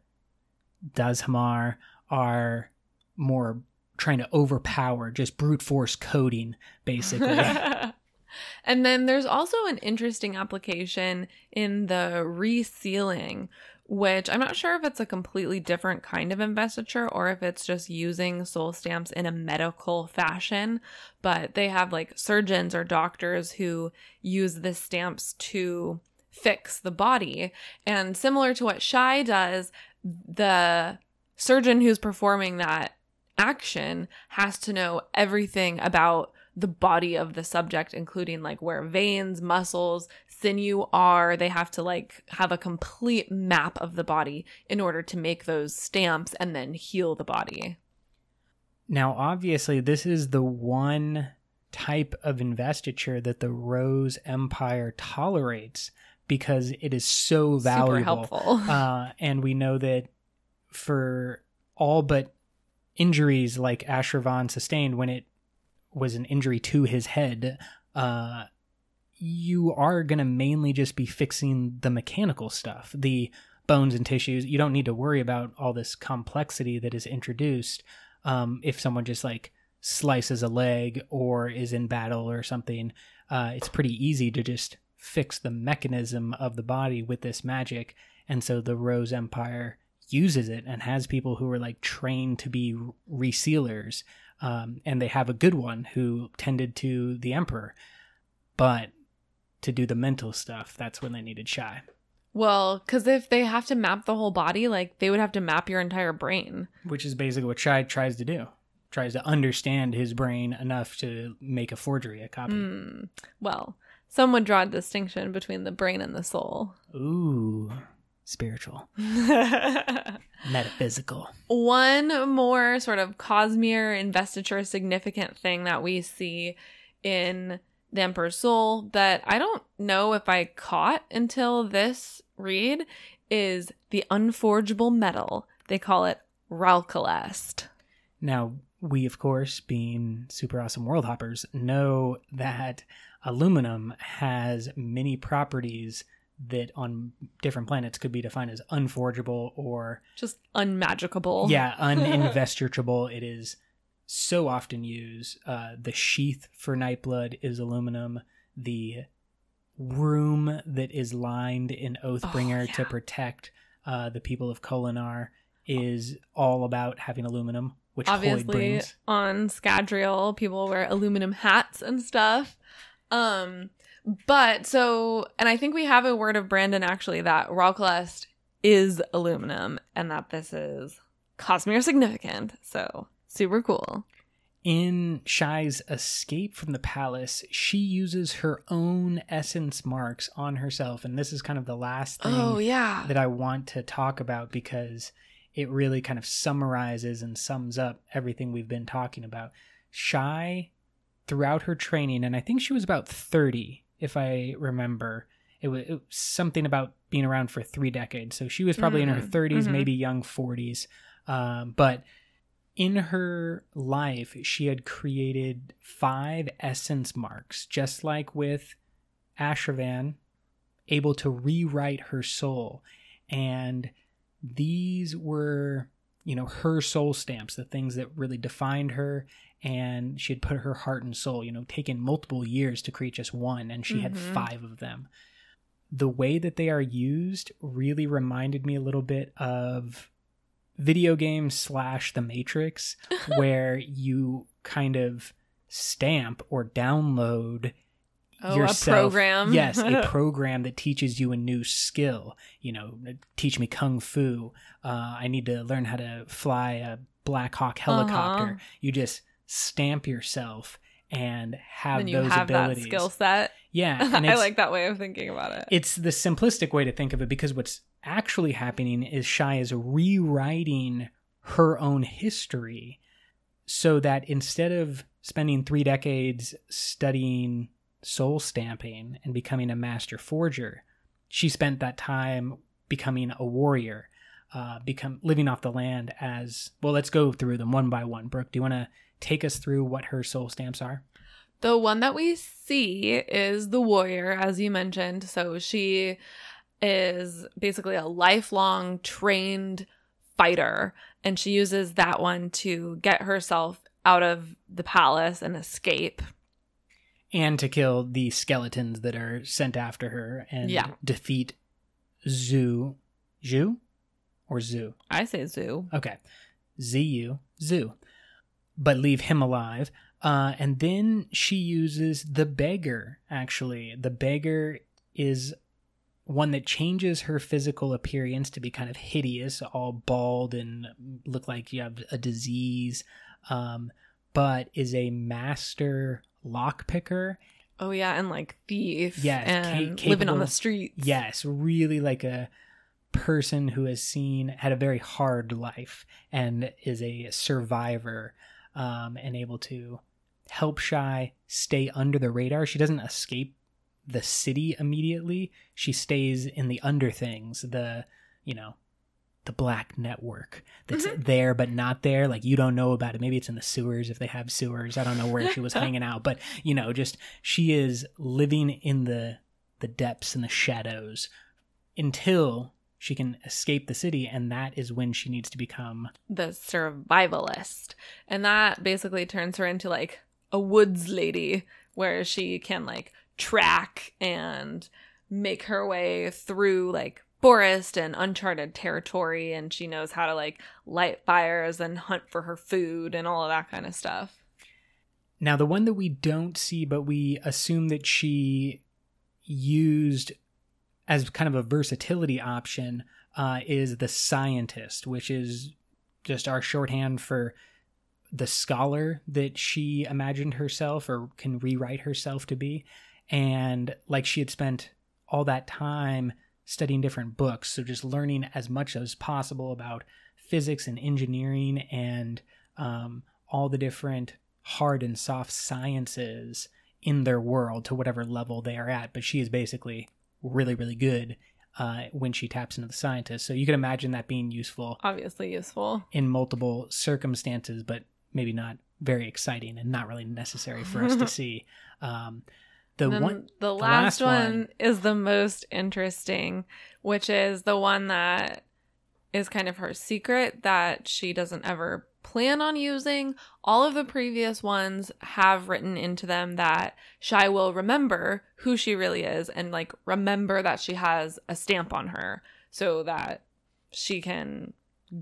Dazhamar are more trying to overpower, just brute force coding, basically. and then there's also an interesting application in the resealing, which I'm not sure if it's a completely different kind of investiture or if it's just using soul stamps in a medical fashion. But they have like surgeons or doctors who use the stamps to fix the body. And similar to what Shai does, the surgeon who's performing that action has to know everything about the body of the subject, including like where veins, muscles, sinew are. They have to like have a complete map of the body in order to make those stamps and then heal the body. Now, obviously, this is the one type of investiture that the Rose Empire tolerates because it is so valuable. Super helpful. Uh, and we know that for all but injuries like Ashravan sustained when it was an injury to his head, uh, you are going to mainly just be fixing the mechanical stuff, the bones and tissues. You don't need to worry about all this complexity that is introduced um, if someone just like slices a leg or is in battle or something. Uh, it's pretty easy to just fix the mechanism of the body with this magic. And so the Rose Empire uses it and has people who are like trained to be resealers. Um, and they have a good one who tended to the Emperor. But to do the mental stuff, that's when they needed Shai. well, because if they have to map the whole body, like they would have to map your entire brain. Which is basically what Shai tries to do. Tries to understand his brain enough to make a forgery, a copy. Hmm. Well, some would draw a distinction between the brain and the soul. Ooh. spiritual, metaphysical. One more sort of Cosmere investiture significant thing that we see in the Emperor's Soul that I don't know if I caught until this read is the unforgeable metal. They call it Ralkalest. Now, we, of course, being super awesome world hoppers, know that aluminum has many properties that on different planets could be defined as unforgeable or Just unmagicable. yeah uninvestiturable it is so often use. uh, the sheath for nightblood is aluminum the room that is lined in oathbringer Oh, yeah. to protect uh, the people of Kholinar is all about having aluminum which Obviously, on Scadrial, people wear aluminum hats and stuff. Um, but so, and I think we have a word of Brandon actually that Ralkalest is aluminum and that this is Cosmere significant. So super cool. In Shai's escape from the palace, she uses her own essence marks on herself. And this is kind of the last thing Oh yeah. that I want to talk about because it really kind of summarizes and sums up everything we've been talking about. Shai, throughout her training, and I think she was about 30, if I remember. It was, it was something about being around for three decades. So she was probably in her Mm, 30s, mhm. maybe young 40s. Um, but in her life, she had created five essence marks, just like with Ashravan, able to rewrite her soul. And these were, you know, her soul stamps, the things that really defined her. And she had put her heart and soul, you know, taken multiple years to create just one, and she had Mhm. five of them. The way that they are used really reminded me a little bit of video game slash the Matrix, where you kind of stamp or download Oh, yourself. a program. Yes, a program that teaches you a new skill. You know, teach me kung fu. Uh, I need to learn how to fly a Black Hawk helicopter. Uh-huh. You just stamp yourself and have then you those have abilities. that skill set. Yeah, and I like that way of thinking about it. it's the simplistic way to think of it because what's actually happening is Shai is rewriting her own history so that instead of spending three decades studying soul stamping and becoming a master forger, she spent that time becoming a warrior, uh, become living off the land as well. Let's go through them one by one. Brooke, do you want to take us through what her soul stamps are? The one that we see is the warrior, as you mentioned. So she is basically a lifelong trained fighter, and she uses that one to get herself out of the palace and escape. and to kill the skeletons that are sent after her and Yeah. defeat Zoo. Zhu? Or Zoo? I say zoo. Okay. ZU. Zoo. But leave him alive. Uh, and then she uses the beggar, actually. The beggar is one that changes her physical appearance to be kind of hideous, all bald and look like you have a disease, um, but is a master lockpicker Oh yeah, and like thief. Yes, and ca- living on the capable- streets. Yes, really like a person who has seen had a very hard life and is a survivor um, and able to help Shai stay under the radar. She doesn't escape the city immediately. She stays in the under things, the you know, the black network that's mm-hmm. there but not there. Like you don't know about it. Maybe it's in the sewers if they have sewers. I don't know where she was hanging out, but you know, just she is living in the the depths and the shadows until she can escape the city and that is when she needs to become the survivalist. And that basically turns her into like a woods lady where she can like track and make her way through like forest and uncharted territory and she knows how to like light fires and hunt for her food and all of that kind of stuff. Now, the one that we don't see, but we assume that she used as kind of a versatility option, uh, is the scientist, which is just our shorthand for the scholar that she imagined herself or can rewrite herself to be. And like she had spent all that time studying different books. So just learning as much as possible about physics and engineering and um, all the different hard and soft sciences in their world to whatever level they are at. But she is basically really, really good uh, when she taps into the scientist. So you can imagine that being useful Obviously useful. in multiple circumstances, but maybe not very exciting and not really necessary for us to see. Um, the then one, the last last, one, one- is the most interesting, which is the one that is kind of her secret that she doesn't ever plan on using. All of the previous ones have written into them that Shai will remember who she really is and like remember that she has a stamp on her so that she can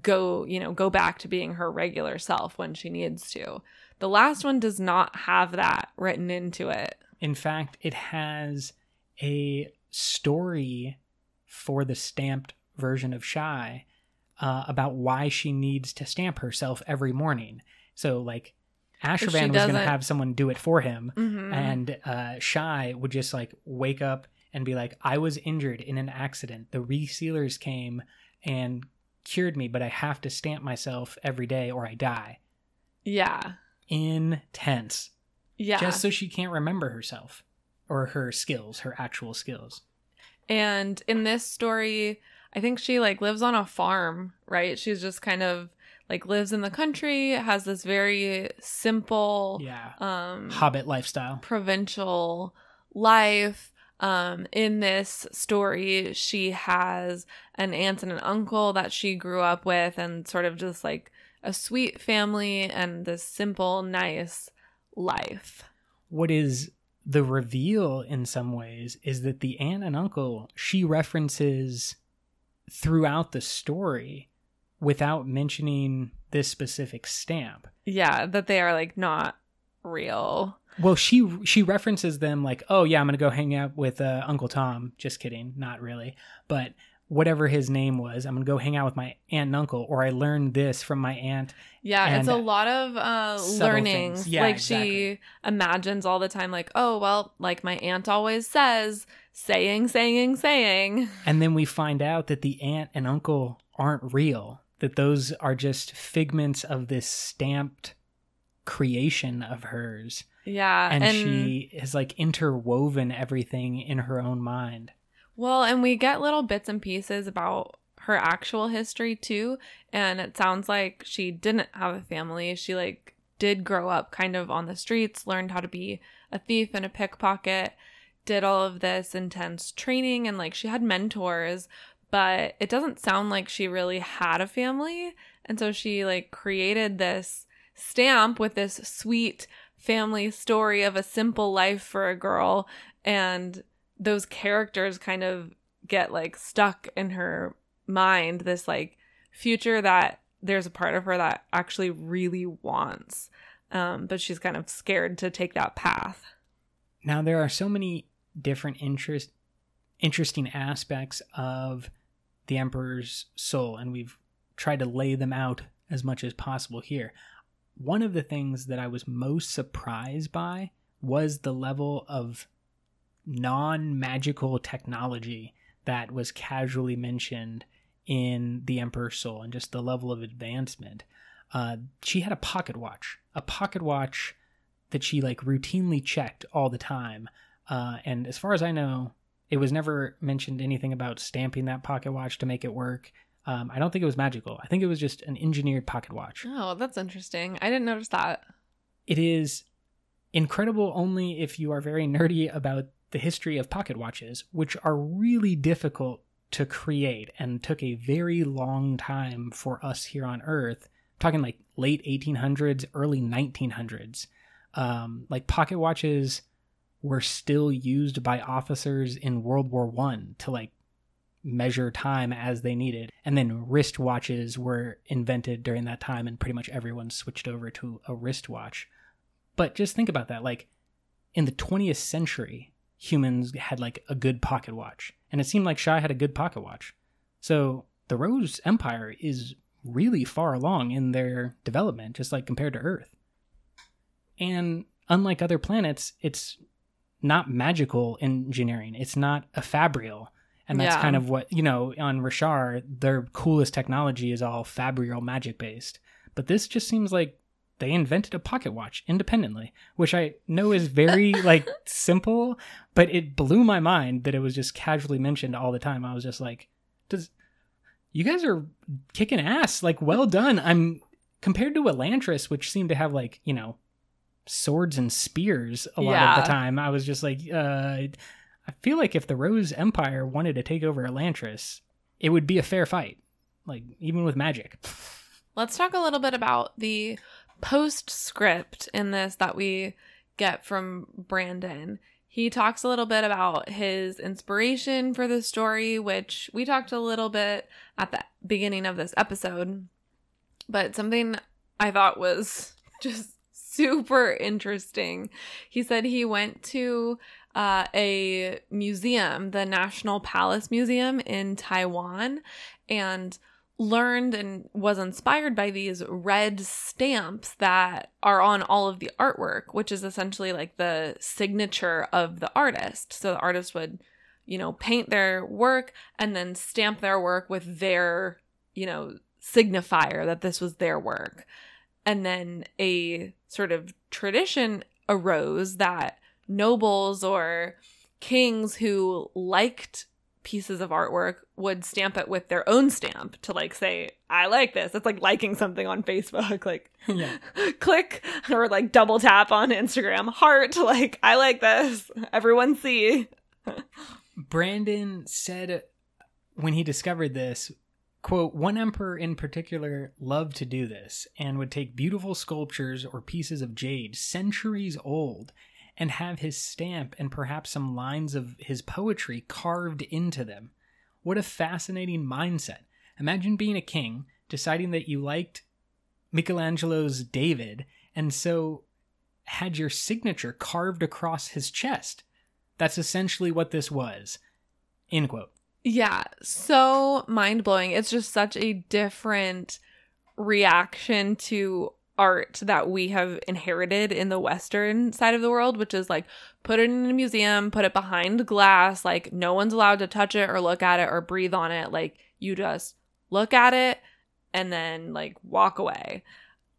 go, you know, go back to being her regular self when she needs to. The last one does not have that written into it. In fact, it has a story for the stamped version of Shai uh, about why she needs to stamp herself every morning. So, like, Ashravan was going to have someone do it for him, Mhm. and uh, Shai would just like wake up and be like, "I was injured in an accident. The resealers came and cured me, but I have to stamp myself every day or I die." Yeah. Intense, Yeah. just so she can't remember herself or her skills, her actual skills. and in this story, I think she like lives on a farm, right? She's just kind of like lives in the country, has this very simple Yeah, um Hobbit lifestyle. provincial life. Um, in this story, she has an aunt and an uncle that she grew up with, and sort of just like a sweet family and this simple, nice life. What is the reveal in some ways is that the aunt and uncle she references throughout the story without mentioning this specific stamp. Yeah, that they are like not real. Well, she she references them like, "Oh yeah, I'm going to go hang out with uh, Uncle Tom." Just kidding, not really. But whatever his name was, I'm to go hang out with my aunt and uncle or I learned this from my aunt. Yeah, it's a lot of uh learning. Yeah, like exactly. she imagines all the time like, "Oh, well, like my aunt always says, saying, saying, saying." And then we find out that the aunt and uncle aren't real. That those are just figments of this stamped creation of hers. Yeah, and, she has like interwoven everything in her own mind. Well, and we get little bits and pieces about her actual history too, and it sounds like she didn't have a family. She like did grow up kind of on the streets, learned how to be a thief and a pickpocket, did all of this intense training and like she had mentors, but it doesn't sound like she really had a family. And so she like created this stamp with this sweet family story of a simple life for a girl and those characters kind of get like stuck in her mind this like future that there's a part of her that actually really wants um but she's kind of scared to take that path Now there are so many different interest interesting aspects of the emperor's soul and we've tried to lay them out as much as possible here. One of the things that I was most surprised by was the level of non-magical technology that was casually mentioned in the emperor's soul and just the level of advancement. Uh, she had a pocket watch, a pocket watch that she like routinely checked all the time. Uh, and as far as I know, it was never mentioned anything about stamping that pocket watch to make it work. Um, I don't think it was magical. I think it was just an engineered pocket watch. oh that's interesting i didn't notice that It is incredible only if you are very nerdy about the history of pocket watches, which are really difficult to create and took a very long time for us here on Earth. I'm talking like late 1800s, early 1900s. Um, like pocket watches were still used by officers in World War One to like measure time as they needed. And then wristwatches were invented during that time, and pretty much everyone switched over to a wristwatch. But just think about that. Like in the 20th century, humans had like a good pocket watch, and it seemed like Shai had a good pocket watch. So the Rose Empire is really far along in their development, just like compared to Earth. And unlike other planets, it's not magical engineering. It's not ephemeral. And that's Yeah. kind of what, you know, on Roshar, their coolest technology is all Fabrial magic based. But this just seems like they invented a pocket watch independently, which I know is very like simple, but it blew my mind that it was just casually mentioned all the time. I was just like, does you guys are kicking ass. Like, well done. I'm compared to Elantris, which seemed to have like, you know, swords and spears a lot of the time. I was just like, uh, I feel like if the Rose Empire wanted to take over Elantris, it would be a fair fight. Like, even with magic. Let's talk a little bit about the postscript in this that we get from Brandon. He talks a little bit about his inspiration for the story, which we talked a little bit at the beginning of this episode. But something I thought was just super interesting. He said he went to uh, a museum, the National Palace Museum in Taiwan, and learned and was inspired by these red stamps that are on all of the artwork, which is essentially like the signature of the artist. So the artist would, you know, paint their work and then stamp their work with their, you know, signifier that this was their work. And then a sort of tradition arose that nobles or kings who liked pieces of artwork would stamp it with their own stamp to like say i like this. It's like liking something on facebook like yeah. click or like double tap on instagram heart like i like this. Everyone see. Brandon said when he discovered this, quote, one emperor in particular loved to do this and would take beautiful sculptures or pieces of jade centuries old and have his stamp and perhaps some lines of his poetry carved into them. What a fascinating mindset. Imagine being a king, deciding that you liked Michelangelo's David, and so had your signature carved across his chest. That's essentially what this was. End quote. Yeah, so mind blowing. It's just such a different reaction to art that we have inherited in the Western side of the world, which is like put it in a museum, put it behind glass, like no one's allowed to touch it or look at it or breathe on it. Like you just look at it and then like walk away.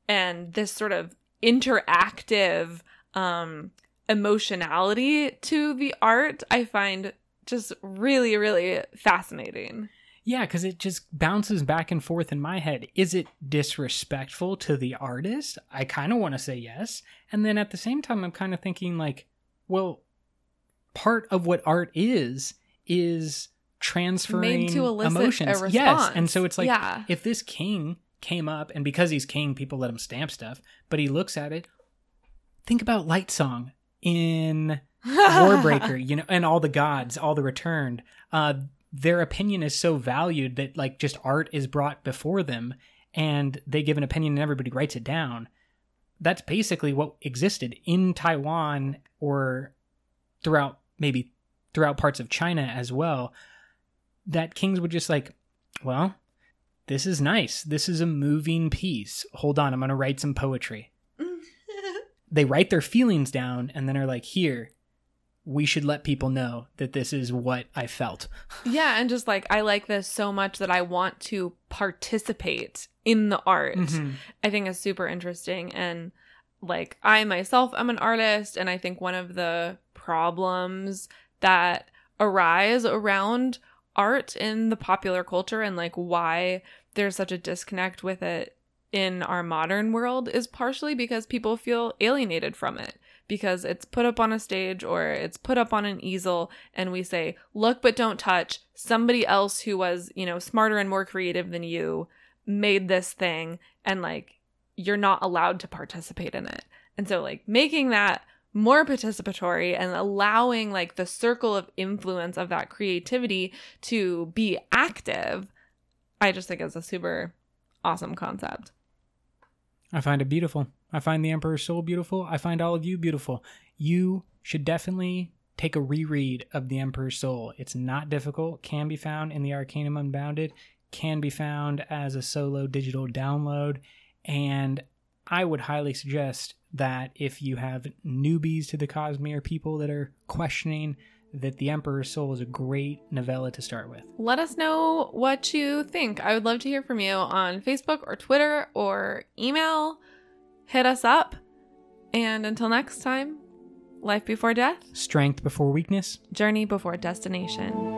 And this sort of interactive um emotionality to the art I find just really, really fascinating. Yeah, because it just bounces back and forth in my head. Is it disrespectful to the artist? I kind of want to say yes. And then at the same time, I'm kind of thinking, like, well, part of what art is, is transferring Made to elicit emotions. a Yes. And so it's like, Yeah. if this king came up, and because he's king, people let him stamp stuff, but he looks at it, think about Lightsong in Warbreaker, you know, and all the gods, all the returned, uh, their opinion is so valued that like just art is brought before them and they give an opinion and everybody writes it down. That's basically what existed in Taiwan or throughout maybe throughout parts of China as well. That kings would just like, well, this is nice. This is a moving piece. Hold on, I'm going to write some poetry they write their feelings down and then are like, here, we should let people know that this is what I felt. yeah, and just like I like this so much that I want to participate in the art. Mm-hmm. I think is super interesting and like I myself am an artist and I think one of the problems that arise around art in the popular culture and like why there's such a disconnect with it in our modern world is partially because people feel alienated from it because it's put up on a stage or it's put up on an easel and we say look but don't touch. Somebody else who was you know smarter and more creative than you made this thing and like you're not allowed to participate in it. And so like making that more participatory and allowing like the circle of influence of that creativity to be active i just think is a super awesome concept I find it beautiful. I find The Emperor's Soul beautiful. I find all of you beautiful. You should definitely take a reread of The Emperor's Soul. It's not difficult, can be found in the Arcanum Unbounded, can be found as a solo digital download, and I would highly suggest that if you have newbies to the Cosmere, people that are questioning that The Emperor's Soul is a great novella to start with. Let us know what you think. I would love to hear from you on Facebook or Twitter or email. Hit us up. And until next time, life before death, Strength before weakness. journey before destination.